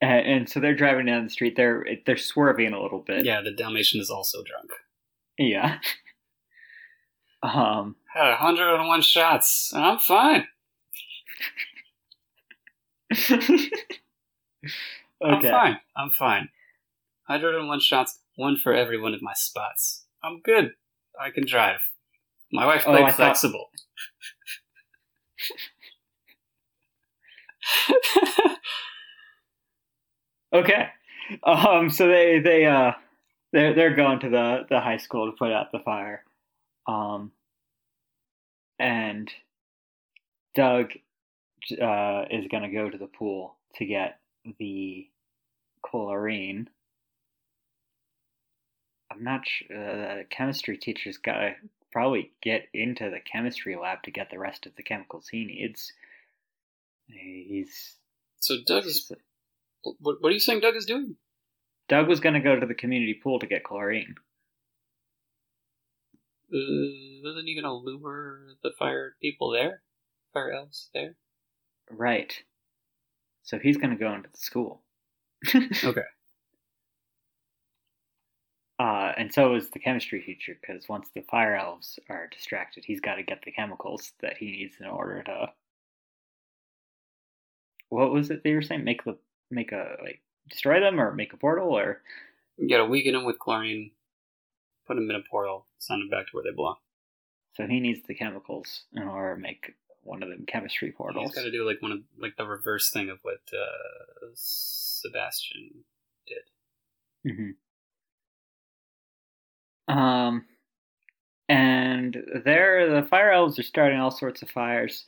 And, and so they're driving down the street. They're they're swerving a little bit. Yeah, the Dalmatian is also drunk. Yeah. [laughs] Um. Had 101 shots, I'm fine. [laughs] okay. I'm fine. I'm fine. 101 shots, one for every one of my spots. I'm good. I can drive. My wife Oh, played thought- flexible. [laughs] okay. Um. So they they uh they're they're going to the the high school to put out the fire. Um. And Doug uh, is going to go to the pool to get the chlorine. I'm not sure. Uh, the chemistry teacher's got probably get into the chemistry lab to get the rest of the chemicals he needs. He's. So Doug is. What, what are you saying Doug is doing? Doug was going to go to the community pool to get chlorine. Uh, isn't he going to lure the fire people there? Fire elves there? Right. So he's going to go into the school. [laughs] okay. Uh, and so is the chemistry teacher, because once the fire elves are distracted, he's got to get the chemicals that he needs in order to. What was it they were saying? Make the make a like destroy them or make a portal or. You gotta weaken them with chlorine, put them in a portal, send them back to where they belong. So he needs the chemicals in order to make one of them chemistry portals. He's got to do like one of like the reverse thing of what uh, Sebastian did. Mm-hmm. Um, and there the fire elves are starting all sorts of fires.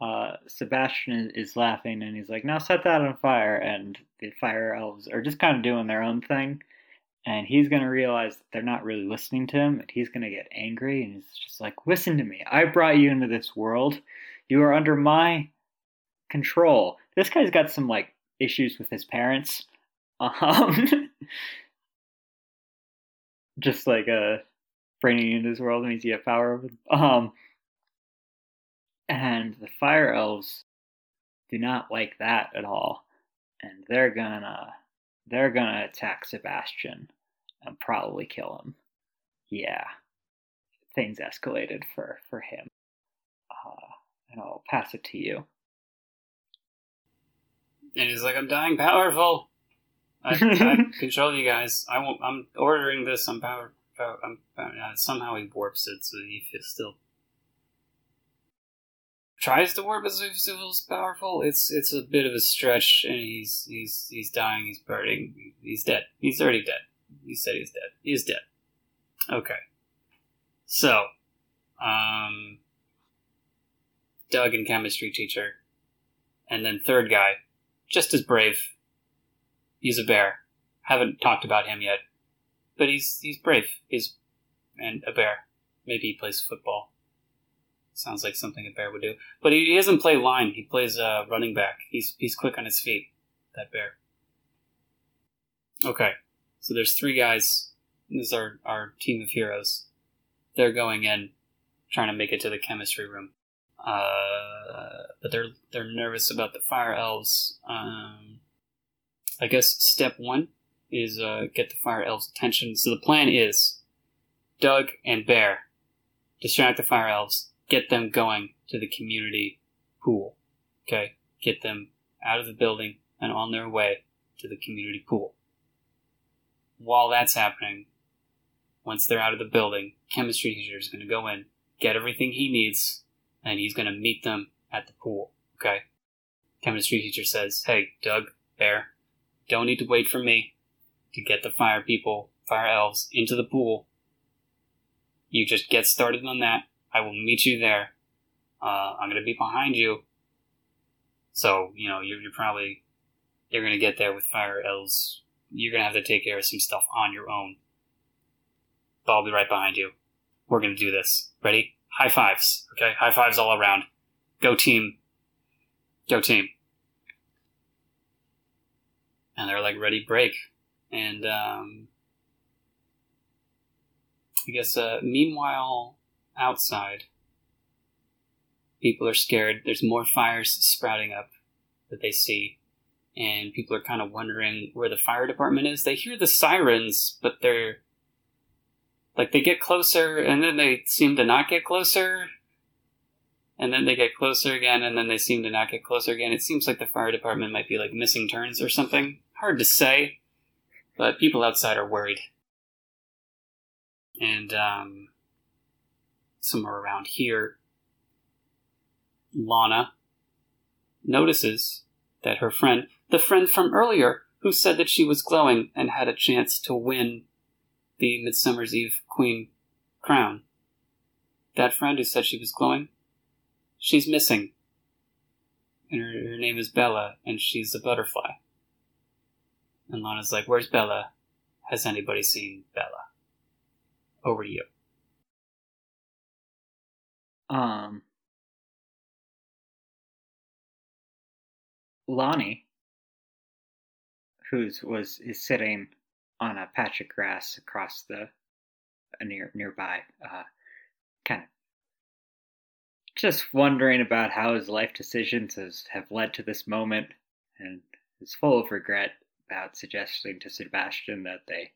Uh, Sebastian is laughing and he's like, "Now set that on fire!" And the fire elves are just kind of doing their own thing. And he's gonna realize they're not really listening to him, and he's gonna get angry. And he's just like, "Listen to me! I brought you into this world. You are under my control." This guy's got some like issues with his parents. [laughs] Um, just like a bringing into this world means you have power over. Um, and the fire elves do not like that at all, and they're gonna they're gonna attack Sebastian and probably kill him. Yeah, things escalated for for him. Uh, and I'll pass it to you. And he's like, "I'm dying powerful. I, I control you guys. I won't. I'm ordering this. I'm power. I'm uh, somehow he warps it so he still tries to warp as if he powerful. It's it's a bit of a stretch, and he's he's he's dying. He's burning. He's dead. He's already dead. He said he's dead. He's dead. Okay. So, um, Doug and chemistry teacher, and then third guy, just as brave. He's a bear. Haven't talked about him yet, but he's he's brave. He's and a bear. Maybe he plays football. Sounds like something a bear would do. But he, he doesn't play line. He plays uh, running back. He's he's quick on his feet. That bear. Okay, so there's three guys. This is our our team of heroes. They're going in, trying to make it to the chemistry room. Uh, but they're they're nervous about the fire elves. Um, I guess step one is uh, get the fire elves' attention. So the plan is Doug and Bear distract the fire elves, get them going to the community pool. Okay, get them out of the building and on their way to the community pool. While that's happening, once they're out of the building, chemistry teacher is going to go in, get everything he needs, and he's going to meet them at the pool. Okay. Chemistry teacher says, "Hey, Doug, Bear, don't need to wait for me to get the fire people, fire elves, into the pool. You just get started on that. I will meet you there. Uh, I'm going to be behind you. So, you know, you're, you're probably, you're going to get there with fire elves. You're going to have to take care of some stuff on your own. But I'll be right behind you. We're going to do this. Ready? High fives. Okay? High fives all around. Go team. Go team and they're like ready break. And um, i guess uh, meanwhile outside people are scared. There's more fires sprouting up that they see and people are kind of wondering where the fire department is. They hear the sirens but they're like they get closer and then they seem to not get closer and then they get closer again and then they seem to not get closer again. It seems like the fire department might be like missing turns or something hard to say, but people outside are worried. And um, somewhere around here, Lana notices that her friend, the friend from earlier who said that she was glowing and had a chance to win the Midsummer's Eve Queen crown, that friend who said she was glowing, she's missing. And her, her name is Bella, and she's a butterfly. And Lana's like, Where's Bella? Has anybody seen Bella? Over to you. Um, Lonnie, who's was is sitting on a patch of grass across the uh, near nearby, uh, kind of just wondering about how his life decisions has, have led to this moment, and is full of regret about suggesting to Sebastian that they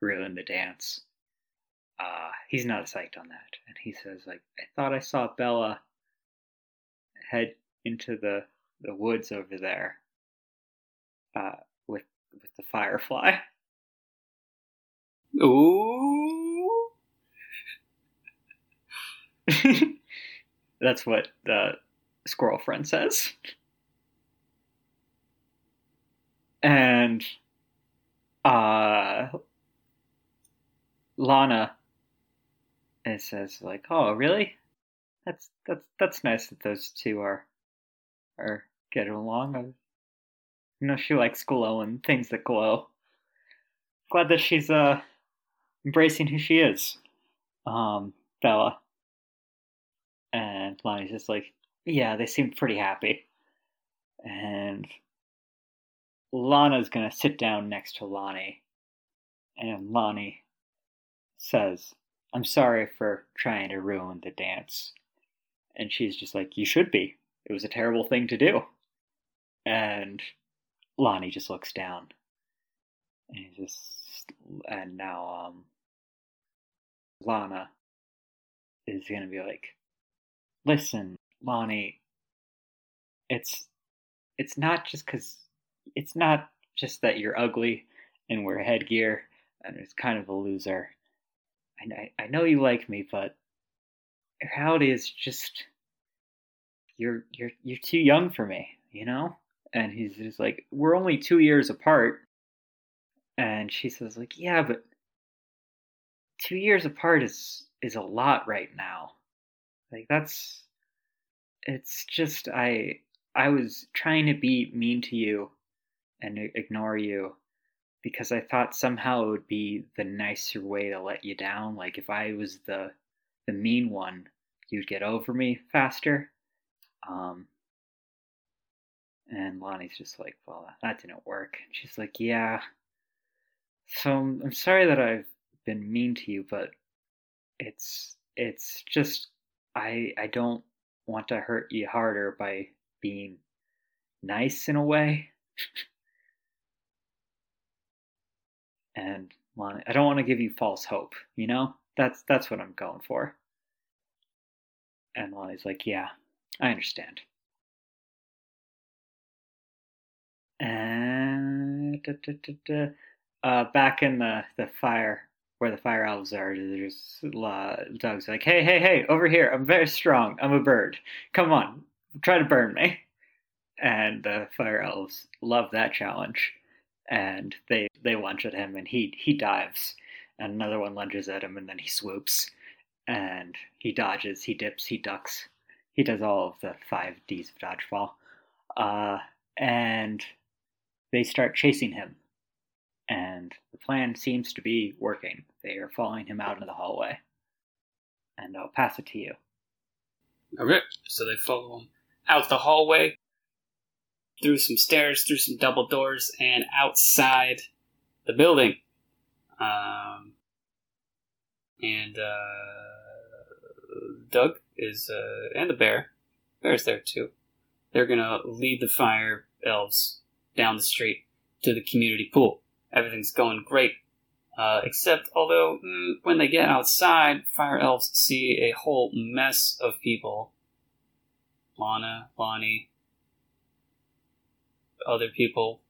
ruin the dance. Uh, he's not psyched on that, and he says, "Like I thought I saw Bella head into the the woods over there uh, with with the firefly." [laughs] Ooh. That's what the squirrel friend says. And uh Lana it says like, "Oh, really? That's that's that's nice that those two are are getting along. I know she likes glow and things that glow. Glad that she's uh embracing who she is, um, Bella. And Lonnie's just like, yeah, they seem pretty happy. And Lana's gonna sit down next to Lonnie, and Lonnie says, I'm sorry for trying to ruin the dance. And she's just like, You should be. It was a terrible thing to do. And Lonnie just looks down. And he just and now um Lana is gonna be like, Listen, Lonnie, it's it's not just cause it's not just that you're ugly and wear headgear and it's kind of a loser I, I know you like me, but reality is just you're you're you're too young for me, you know. And he's just like, we're only two years apart. And she says, like, yeah, but two years apart is is a lot right now. Like that's it's just I I was trying to be mean to you and ignore you because I thought somehow it would be the nicer way to let you down. Like if I was the the mean one, you'd get over me faster. Um, and Lonnie's just like, well, that didn't work. She's like, yeah. So I'm, I'm sorry that I've been mean to you, but it's it's just I I don't want to hurt you harder by being nice in a way. [laughs] and want I don't want to give you false hope, you know? That's that's what I'm going for. And Lonnie's like, yeah, I understand. And da, da, da, uh, back in the, the fire where the fire elves are, there's uh, Doug's like, hey, hey, hey, over here. I'm very strong. I'm a bird. Come on, try to burn me. And the fire elves love that challenge and they they lunge at him and he he dives and another one lunges at him and then he swoops and he dodges he dips he ducks. He does all of the five d's of dodgeball. Uh, and they start chasing him. And the plan seems to be working. They are following him out into the hallway. And i'll pass it to you. Okay so they follow him out the hallway through some stairs, through some double doors, and outside the building. Um, and uh, Doug is, uh, and the bear, bear's there too. They're gonna lead the fire elves down the street to the community pool. Everything's going great. Uh, except, although mm, when they get outside, fire elves see a whole mess of people. Lana, Lonnie, other people,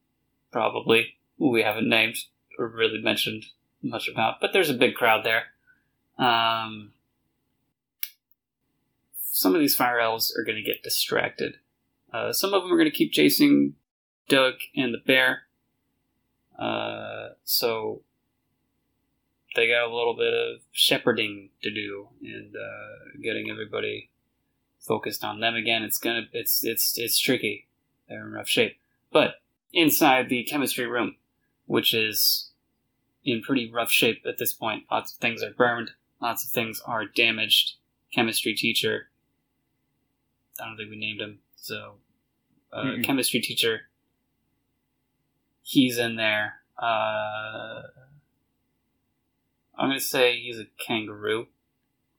probably, who we haven't named or really mentioned much about, but there's a big crowd there. Um, some of these fire elves are going to get distracted. Uh, some of them are going to keep chasing Doug and the bear. Uh, so they got a little bit of shepherding to do and uh, getting everybody focused on them again. It's gonna it's it's it's tricky. They're in rough shape. But inside the chemistry room, which is in pretty rough shape at this point, lots of things are burned, lots of things are damaged. Chemistry teacher. I don't think we named him. So, uh, Mm-mm. chemistry teacher. He's in there. Uh, I'm gonna say he's a kangaroo.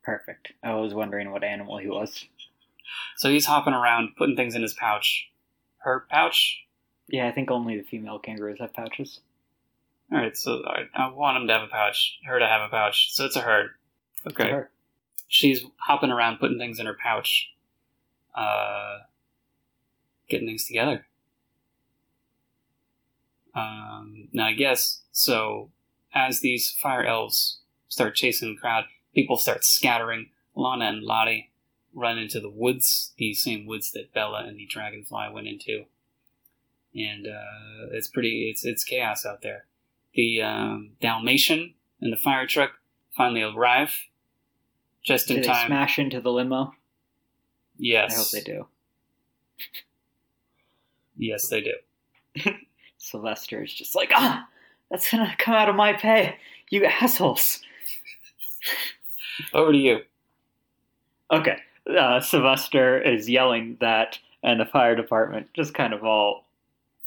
Perfect. I was wondering what animal he was. So he's hopping around, putting things in his pouch. Her pouch. Yeah, I think only the female kangaroos have pouches. All right, so I, I want him to have a pouch. Her to have a pouch. So it's a herd. Okay. She's hopping around, putting things in her pouch. Uh, getting things together. Um, now I guess so. As these fire elves start chasing the crowd, people start scattering. Lana and Lottie run into the woods, the same woods that Bella and the dragonfly went into, and uh, it's pretty. It's it's chaos out there. The um, Dalmatian and the fire truck finally arrive just Do in they time. smash into the limo? yes, I hope they do. Yes, they do. [laughs] Sylvester is just like, ah, that's gonna come out of my pay, you assholes. Over to you. Okay, uh, Sylvester is yelling that, and the fire department just kind of all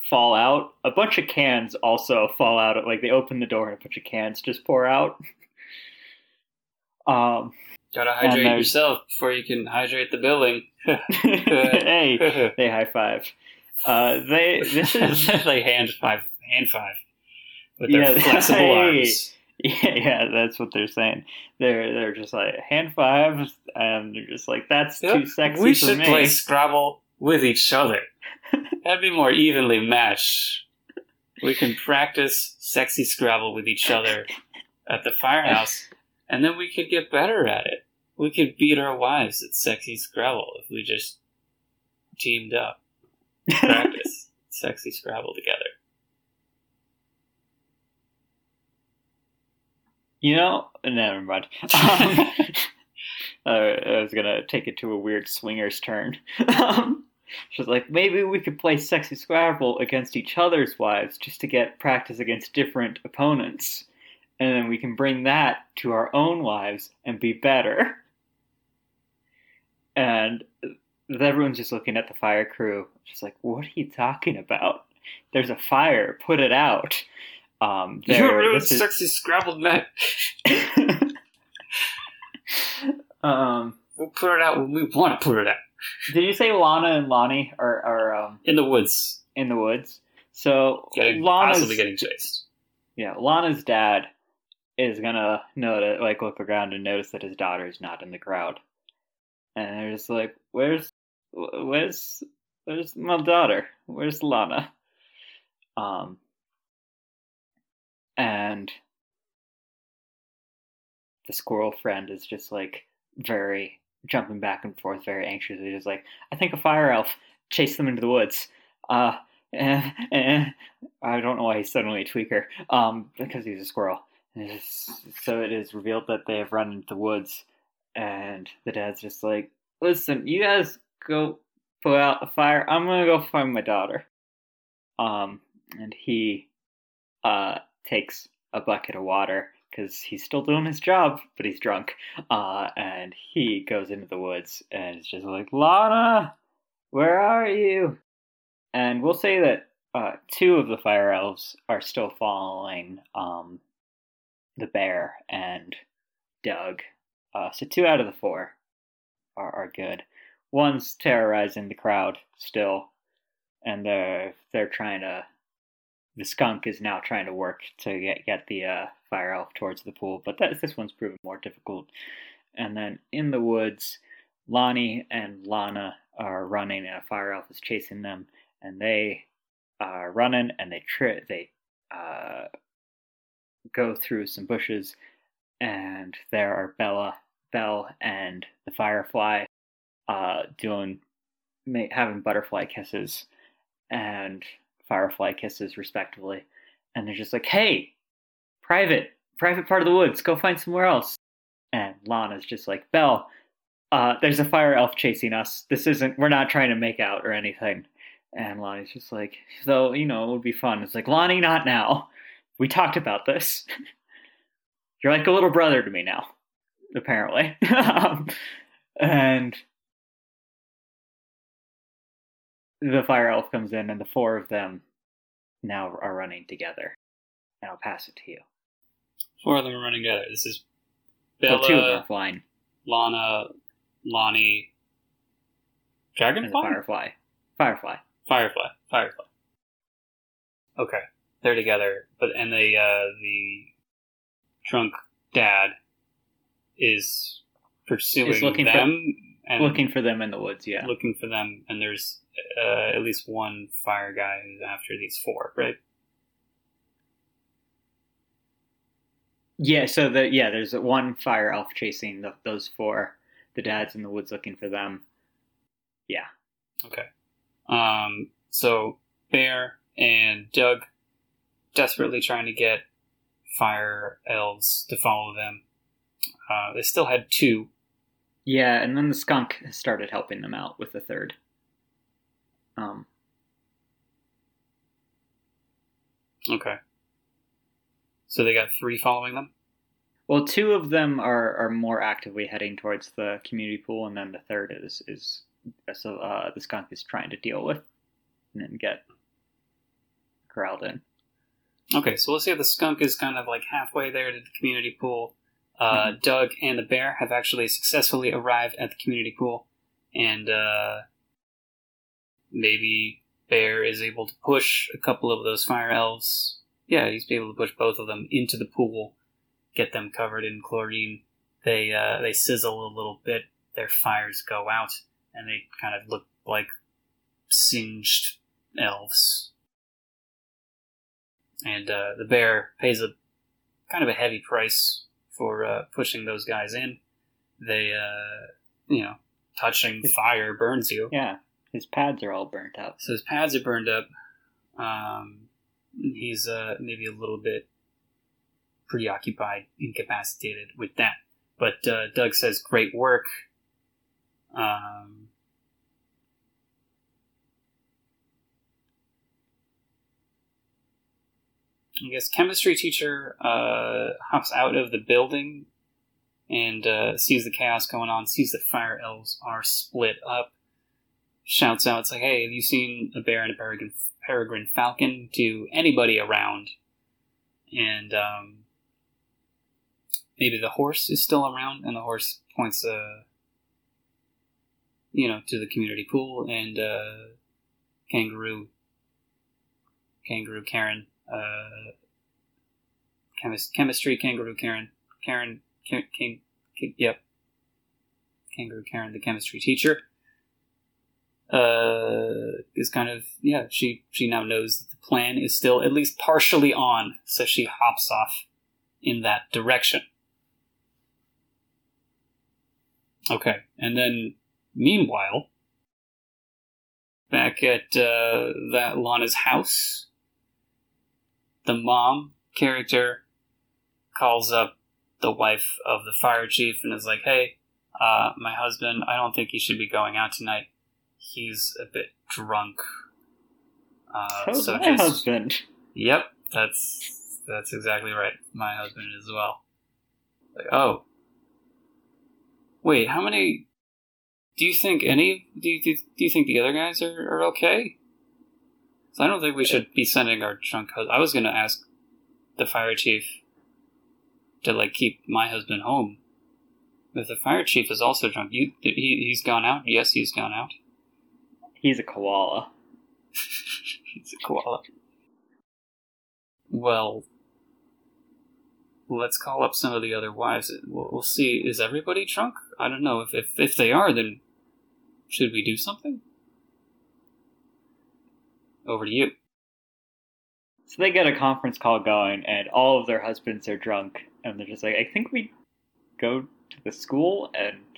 fall out. A bunch of cans also fall out. Like they open the door and a bunch of cans just pour out. [laughs] um, Gotta hydrate yourself before you can hydrate the building. [laughs] hey, [laughs] they high five. Uh, they this is they hand five, hand five with their Yeah, flexible hey. arms. Yeah, yeah, that's what they're saying. They're they're just like hand fives, and they're just like that's Yeah, too sexy we for should me. play Scrabble with each other. That'd be more evenly matched. We can practice sexy Scrabble with each other at the firehouse, and then we could get better at it. We could beat our wives at sexy Scrabble if we just teamed up. Practice [laughs] sexy Scrabble together. You know, never mind. Um, [laughs] [laughs] uh, I was gonna take it to a weird swingers turn. Um, she's like, maybe we could play sexy Scrabble against each other's wives just to get practice against different opponents, and then we can bring that to our own wives and be better. And everyone's just looking at the fire crew, just like, what are you talking about? There's a fire, put it out. Um, You ruined is- sexy Scrabble net. [laughs] um, We'll put it out when we want to put it out. Did you say Lana and Lonnie are, are um, In the woods. in the woods? So Getting, Lana's possibly getting chased. yeah, Lana's dad is gonna notice, like, look around and notice that his daughter is not in the crowd, and they're just like, "Where's, where's, where's my daughter? Where's Lana?" Um, and the squirrel friend is just like very jumping back and forth, very anxiously, just like, "I think a fire elf chased them into the woods." Uh, [laughs] eh, eh. I don't know why he's suddenly a tweaker. Um, because he's a squirrel. So it is revealed that they have run into the woods, and the dad's just like, "Listen, you guys go put out the fire. I'm gonna go find my daughter." Um, and he uh takes a bucket of water because he's still doing his job, but he's drunk. Uh, and he goes into the woods and is just like, "Lana, where are you?" And we'll say that uh, two of the fire elves are still following um, the bear and Doug. Uh, so two out of the four are, are good. One's terrorizing the crowd still, and they're they're trying to. The skunk is now trying to work to get get the uh, fire elf towards the pool, but that this one's proven more difficult. And then in the woods, Lonnie and Lana are running, and a fire elf is chasing them, and they are running, and they tri- they uh, go through some bushes, and there are Bella, Belle, and the Firefly uh, doing having butterfly kisses and firefly kisses respectively, and they're just like, "Hey, private, private part of the woods, go find somewhere else." And Lana's just like, "Belle, uh, there's a fire elf chasing us. This isn't. We're not trying to make out or anything." And Lonnie's just like, "Though you know, it would be fun." It's like, Lonnie, not now. We talked about this. [laughs] You're like a little brother to me now, apparently. [laughs] Um, and the fire elf comes in, and the four of them now are running together. And I'll pass it to you. Four of them are running together. This is Well, Bella, two of them are flying, Lana, Lonnie, Dragonfly, firefly. Firefly. Firefly, Firefly. Okay, they're together, but and the uh, the drunk dad is pursuing Is looking for- them and Looking for them in the woods, yeah. looking for them, and there's uh, at least one fire guy who's after these four, right? Yeah, so the yeah, there's one fire elf chasing the, those four. The dad's in the woods looking for them. Yeah. Okay. Um, so Bear and Doug desperately trying to get fire elves to follow them. Uh, they still had two. Yeah, and then the skunk started helping them out with the third. Um, Okay. So they got three following them. well, two of them are, are more actively heading towards the community pool, and then the third is is so uh, the skunk is trying to deal with and then get corralled in. Okay, so we'll say the skunk is kind of like halfway there to the community pool. Uh, Doug and the bear have actually successfully arrived at the community pool, and uh, maybe Bear is able to push a couple of those fire elves. Yeah, he's able to push both of them into the pool, get them covered in chlorine. They uh, they sizzle a little bit. Their fires go out, and they kind of look like singed elves. And uh, the bear pays a kind of a heavy price for uh, pushing those guys in. They, uh, you know, touching fire burns you. Yeah, his pads are all burnt up. So his pads are burned up. Um, he's uh, maybe a little bit preoccupied, incapacitated with that. But uh, Doug says, "Great work." Um, I guess chemistry teacher uh, hops out of the building and uh, sees the chaos going on. Sees the fire elves are split up shouts out, it's like, hey, have you seen a bear and a peregrine, peregrine falcon to anybody around? And um, maybe the horse is still around, and the horse points, uh, you know, to the community pool, and uh, kangaroo, kangaroo Karen, uh, chemist, chemistry kangaroo Karen, Karen, King, King, yep, kangaroo Karen, the chemistry teacher uh, is kind of yeah. She she now knows that the plan is still at least partially on, so she hops off in that direction. Okay, and then meanwhile, back at uh, that Lana's house, the mom character calls up the wife of the fire chief and is like, "Hey, uh, my husband, I don't think he should be going out tonight." He's a bit drunk. Uh, How's so my just- husband? Yep, that's that's exactly right. My husband as well. Like, oh, wait, how many? Do you think any? Do you, do you think the other guys are, are okay? 'Cause I don't think we should be sending our drunk husband. I was gonna ask the fire chief to like keep my husband home. If the fire chief is also drunk, you he, he's gone out. Yes, he's gone out. He's a koala. [laughs] He's a koala. Well, let's call up some of the other wives. We'll, we'll see. Is everybody drunk? I don't know. If, if if they are, then should we do something? Over to you. So they get a conference call going, and all of their husbands are drunk, and they're just like, "I think we go to the school and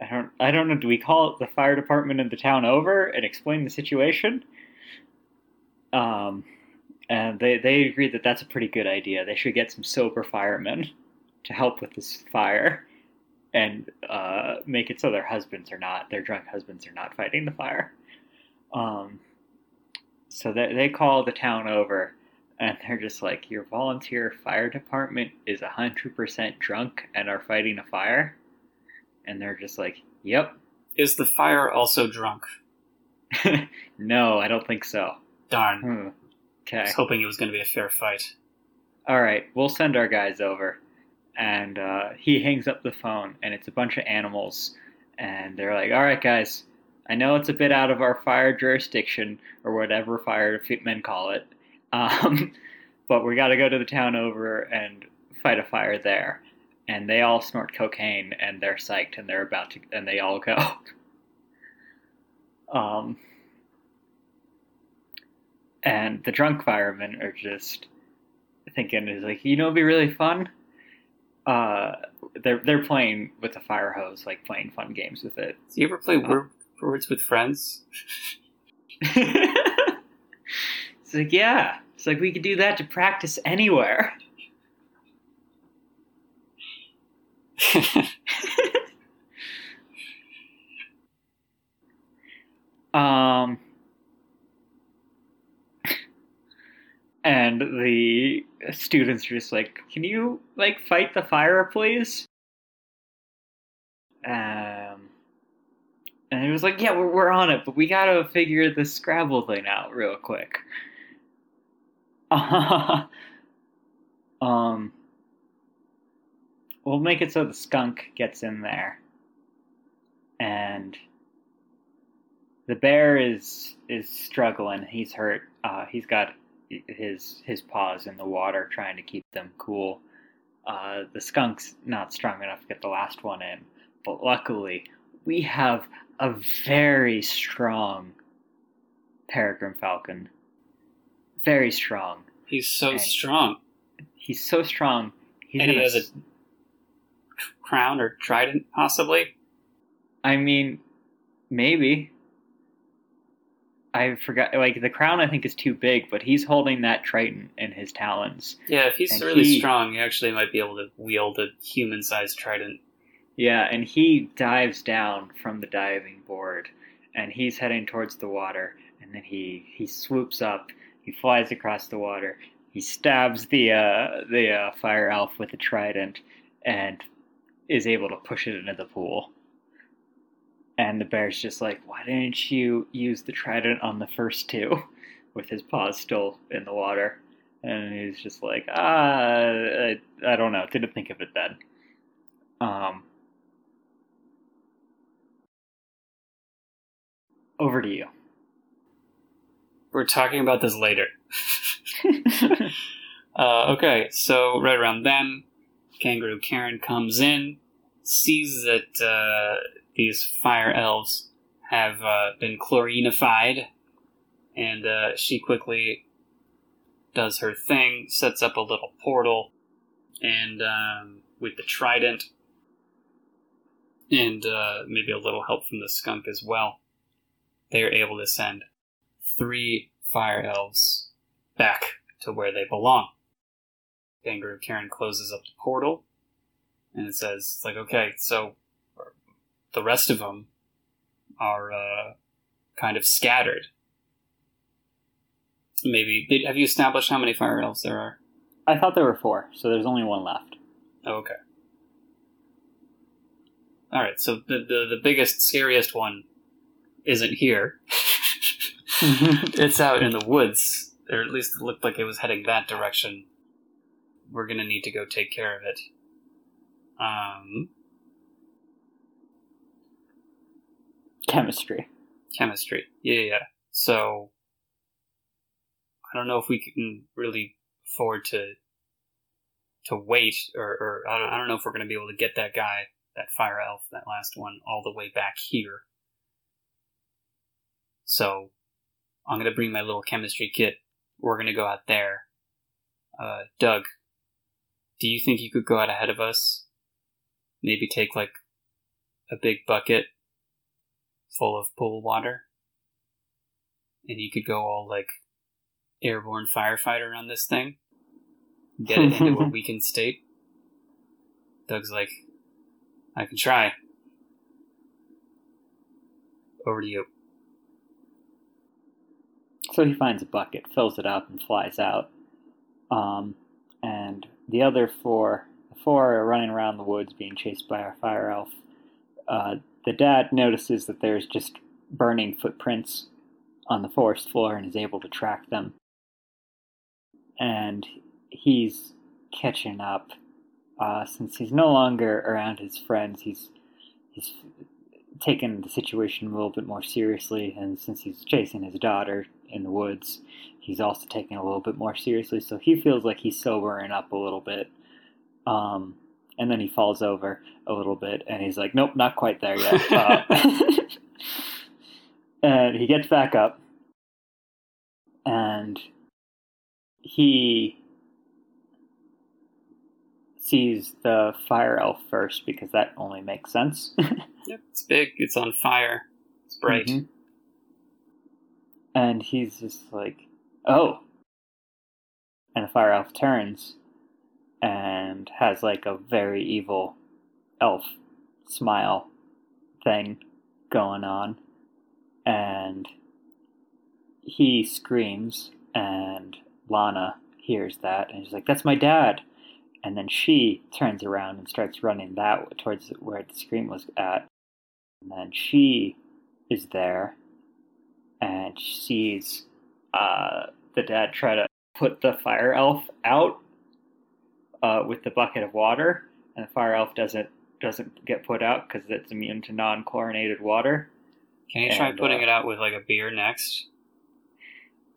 I don't I don't know. Do we call the fire department in the town over and explain the situation? Um, and they they agree that that's a pretty good idea. They should get some sober firemen to help with this fire and uh, make it so their husbands are not their drunk husbands are not fighting the fire. Um, so they they call the town over and they're just like, your volunteer fire department is hundred percent drunk and are fighting a fire, and they're just like, yep. Is the fire also drunk? [laughs] no, I don't think so. Darn. Hmm. I Okay. was hoping it was going to be a fair fight. All right, we'll send our guys over. And uh, he hangs up the phone, and it's a bunch of animals. And they're like, all right, guys, I know it's a bit out of our fire jurisdiction, or whatever fire men call it, [laughs] um, but we got to go to the town over and fight a fire there. And they all snort cocaine, and they're psyched, and they're about to, and they all go. [laughs] um, and the drunk firemen are just thinking is like you know it'd be really fun? Uh they're they're playing with the fire hose like playing fun games with it. Do you ever play word, Words with Friends? [laughs] it's like yeah. It's like we could do that to practice anywhere [laughs] um and the students are just like can you like fight the fire please? Um and he was like yeah we're, we're on it but we gotta figure the scrabble thing out real quick. [laughs] Um we'll make it so the skunk gets in there. And the bear is is struggling. He's hurt. Uh, he's got his his paws in the water trying to keep them cool. Uh, the skunk's not strong enough to get the last one in. But luckily we have a very strong peregrine falcon. Very strong. He's so And- strong. he's so strong he's And he has a crown or trident, possibly. I mean, maybe. I forgot. Like the crown, I think is too big, but he's holding that trident in his talons. Yeah, if he's And really he- strong, he actually might be able to wield a human-sized trident. Yeah, and he dives down from the diving board, and he's heading towards the water. And then he he swoops up. He flies across the water. He stabs the uh, the uh, fire elf with the trident, and is able to push it into the pool. And the bear's just like, "Why didn't you use the trident on the first two [laughs] With his paws still in the water, and he's just like, "Ah, I, I don't know. Didn't think of it then." Um, over to you. We're talking about this later. [laughs] [laughs] Uh, okay, so right around then, Kangaroo Karen comes in, sees that uh, these fire elves have uh, been chlorinified, and uh, she quickly does her thing, sets up a little portal, and um, with the trident, and uh, maybe a little help from the skunk as well, they are able to send three fire elves back to where they belong. Kangaroo Karen closes up the portal, and it says, it's like, okay, so the rest of them are uh, kind of scattered. Maybe did, have you established how many fire elves there are? I thought there were four, so there's only one left. Oh, okay. All right, so the, the the biggest, scariest one isn't here. [laughs] [laughs] it's out in the woods, or at least it looked like it was heading that direction. We're gonna need to go take care of it. Um, Chemistry. chemistry. Yeah, yeah. So I don't know if we can really afford to to wait, or, or I, don't, I don't know if we're going to be able to get that guy, that fire elf, that last one, all the way back here. So I'm going to bring my little chemistry kit. We're going to go out there. Uh, Doug, do you think you could go out ahead of us? Maybe take like a big bucket full of pool water, and you could go all like airborne firefighter on this thing, get it into a weakened [laughs] state. Doug's like, I can try. Over to you. So he finds a bucket, fills it up, and flies out. Um, the other four, the four are running around the woods being chased by our fire elf. Uh, the dad notices that there's just burning footprints on the forest floor and is able to track them. And he's catching up. Uh, since he's no longer around his friends, he's he's taken the situation a little bit more seriously, and since he's chasing his daughter in the woods, he's also taking it a little bit more seriously. So he feels like he's sobering up a little bit. Um, and then he falls over a little bit, and he's like, "Nope, not quite there yet." [laughs] Uh, [laughs] and he gets back up, and he sees the fire elf first because that only makes sense. [laughs] yep, it's big. It's on fire. It's bright. Mm-hmm. And he's just like, "Oh!" And the fire elf turns and has like a very evil elf smile thing going on, and he screams, and Lana hears that, and she's like, "That's my dad." and then she turns around and starts running that towards where the scream was at and then she is there and she sees uh, the dad try to put the fire elf out uh, with the bucket of water and the fire elf doesn't doesn't get put out because it's immune to non-chlorinated water can you try putting uh, it out with like a beer next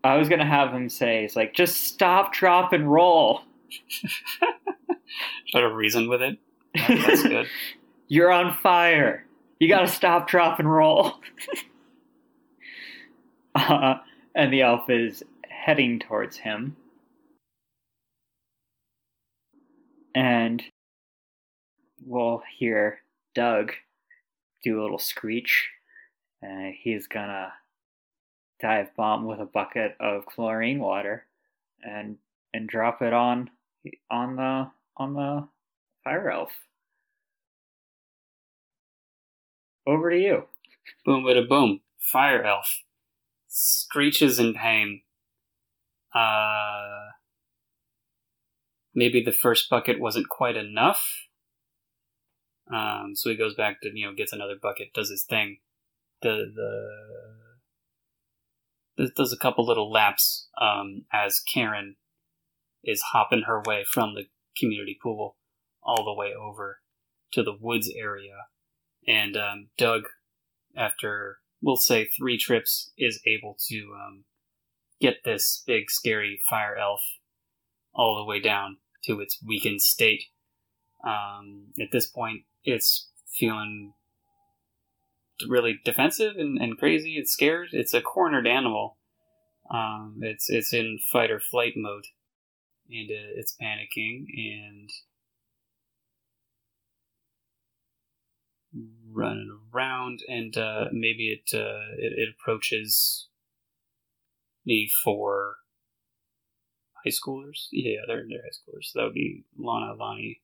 i was gonna have him say it's like just stop drop and roll [laughs] Try to reason with it. that's good. [laughs] You're on fire. You gotta stop, drop, and roll. [laughs] uh, and the elf is heading towards him. And we'll hear Doug do a little screech. and he's gonna dive bomb with a bucket of chlorine water and and drop it on on the on the fire elf. Over to you. Boom, bada boom. Fire elf screeches in pain. Uh, maybe the first bucket wasn't quite enough. Um, so he goes back to you know gets another bucket, does his thing. The the does a couple little laps um, as Karen is hopping her way from the community pool all the way over to the woods area. And um, Doug, after we'll say three trips, is able to um, get this big, scary fire elf all the way down to its weakened state. Um, at this point, it's feeling really defensive and, and crazy. It's scared. It's a cornered animal. Um, it's it's in fight or flight mode and uh, it's panicking and running around and uh, maybe it, uh, it, it approaches me for high schoolers. Yeah, they're they're high schoolers. So that would be Lana, Lonnie,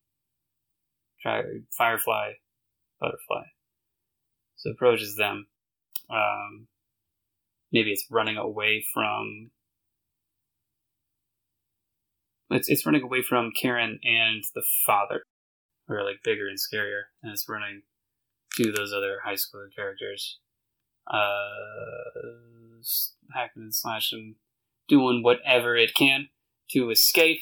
Firefly, Butterfly. So approaches them. Um, maybe it's running away from it's it's running away from Karen and the father, who are like bigger and scarier, and it's running to those other high school characters, uh, hacking and slashing, doing whatever it can to escape.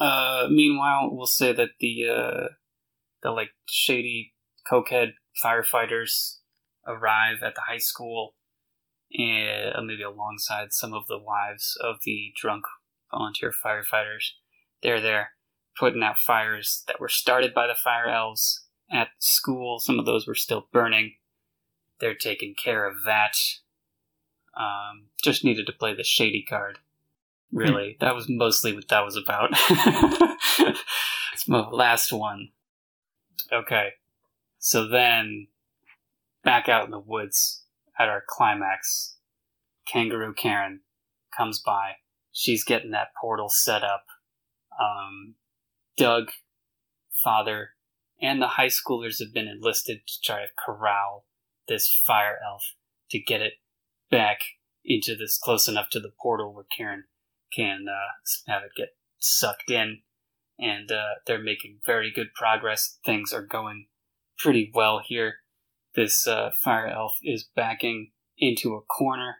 Uh, meanwhile, we'll say that the uh, the like shady cokehead firefighters arrive at the high school, and uh, maybe alongside some of the wives of the drunk volunteer firefighters. They're there putting out fires that were started by the fire elves at school. Some of those were still burning. They're taking care of that. Um, just needed to play the shady card. Really, that was mostly what that was about. [laughs] it's my last one. Okay. So then, back out in the woods at our climax, Kangaroo Karen comes by. She's getting that portal set up. Um, Doug, father, and the high schoolers have been enlisted to try to corral this fire elf to get it back into this close enough to the portal where Karen can uh, have it get sucked in. And uh, they're making very good progress. Things are going pretty well here. This uh, fire elf is backing into a corner.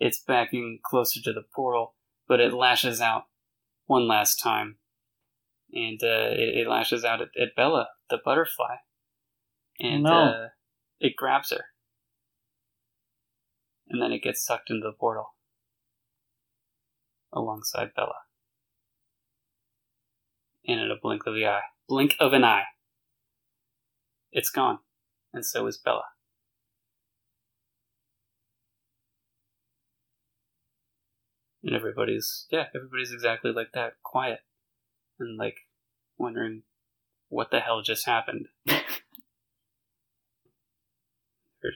It's backing closer to the portal, but it lashes out one last time. And uh, it, it, lashes out at, at, Bella, the butterfly. And no. Uh, it grabs her. And then it gets sucked into the portal alongside Bella. And in a blink of the eye, blink of an eye, it's gone. And so is Bella. And everybody's, yeah, everybody's exactly like that, quiet. And like, wondering what the hell just happened. [laughs] they're,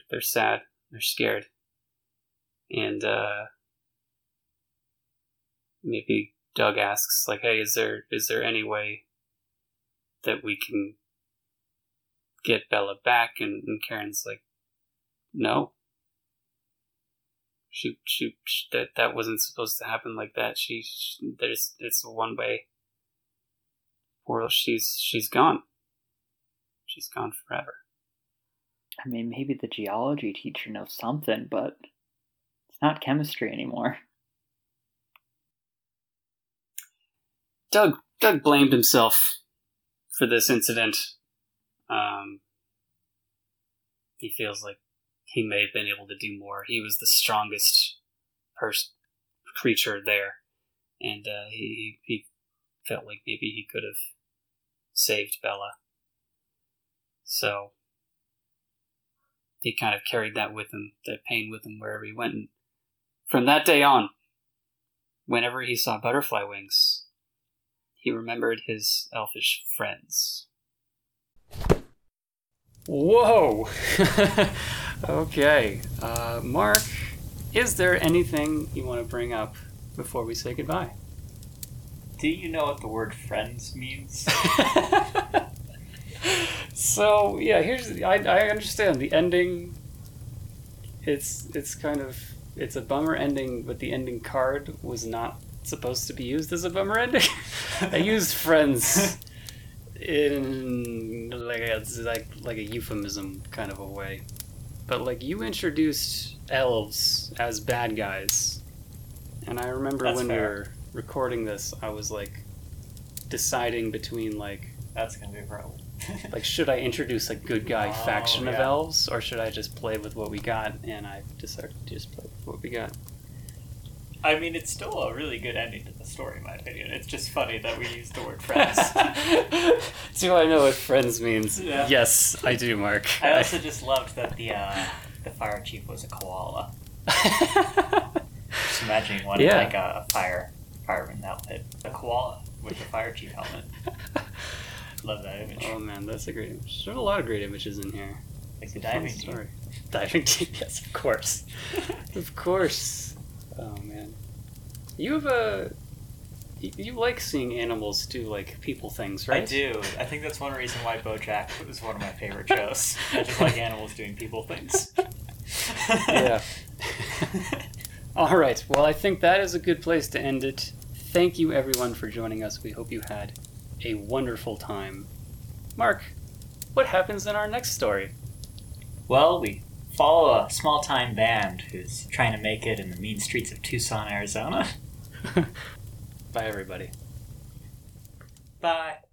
they're sad. They're scared. And, uh, maybe Doug asks, like, hey, is there, is there any way that we can get Bella back, and, and Karen's like, no. She, she, she, that that wasn't supposed to happen like that. She, she there's it's a one way. Or she's she's gone. She's gone forever. I mean, maybe the geology teacher knows something, but it's not chemistry anymore. Doug Doug blamed himself for this incident. Um, he feels like he may have been able to do more. He was the strongest pers- creature there, and uh, he he felt like maybe he could have saved Bella. So he kind of carried that with him, that pain with him wherever he went. And from that day on, whenever he saw butterfly wings, he remembered his elfish friends. Whoa! [laughs] okay. Uh, Mark, is there anything you want to bring up before we say goodbye? Do you know what the word friends means? [laughs] so yeah, here's I, I understand the ending. It's it's kind of it's a bummer ending, but the ending card was not supposed to be used as a bummer ending. [laughs] I used friends in like a, like like a euphemism kind of a way. But like you introduced elves as bad guys, and I remember That's when we fair. were recording this, I was like deciding between like That's gonna be a problem. [laughs] like should I introduce a good guy Oh, faction of elves or should I just play with what we got? And I decided to just play with what we got. I mean, it's still a really good ending to the story, in my opinion. It's just funny that we use the word friends. [laughs] do I know what friends means? Yeah. Yes, I do, Mark. I also just loved that the uh, the fire chief was a koala. [laughs] Just imagining one Yeah. like a, a fire fireman outfit, a koala with a fire chief helmet. [laughs] Love that image. oh man, that's a great image. There's a lot of great images in here. like the diving team. story. [laughs] Diving team, yes, of course. [laughs] of course. Oh man. You have a. You, you like seeing animals do like people things, right? I do. I think that's one reason why BoJack was one of my favorite shows. I just like animals doing people things. yeah. All right. Well, I think that is a good place to end it. Thank you, everyone, for joining us. We hope you had a wonderful time. Mark, what happens in our next story? Well, we follow a small time band who's trying to make it in the mean streets of Tucson, Arizona. [laughs] Bye, everybody. Bye.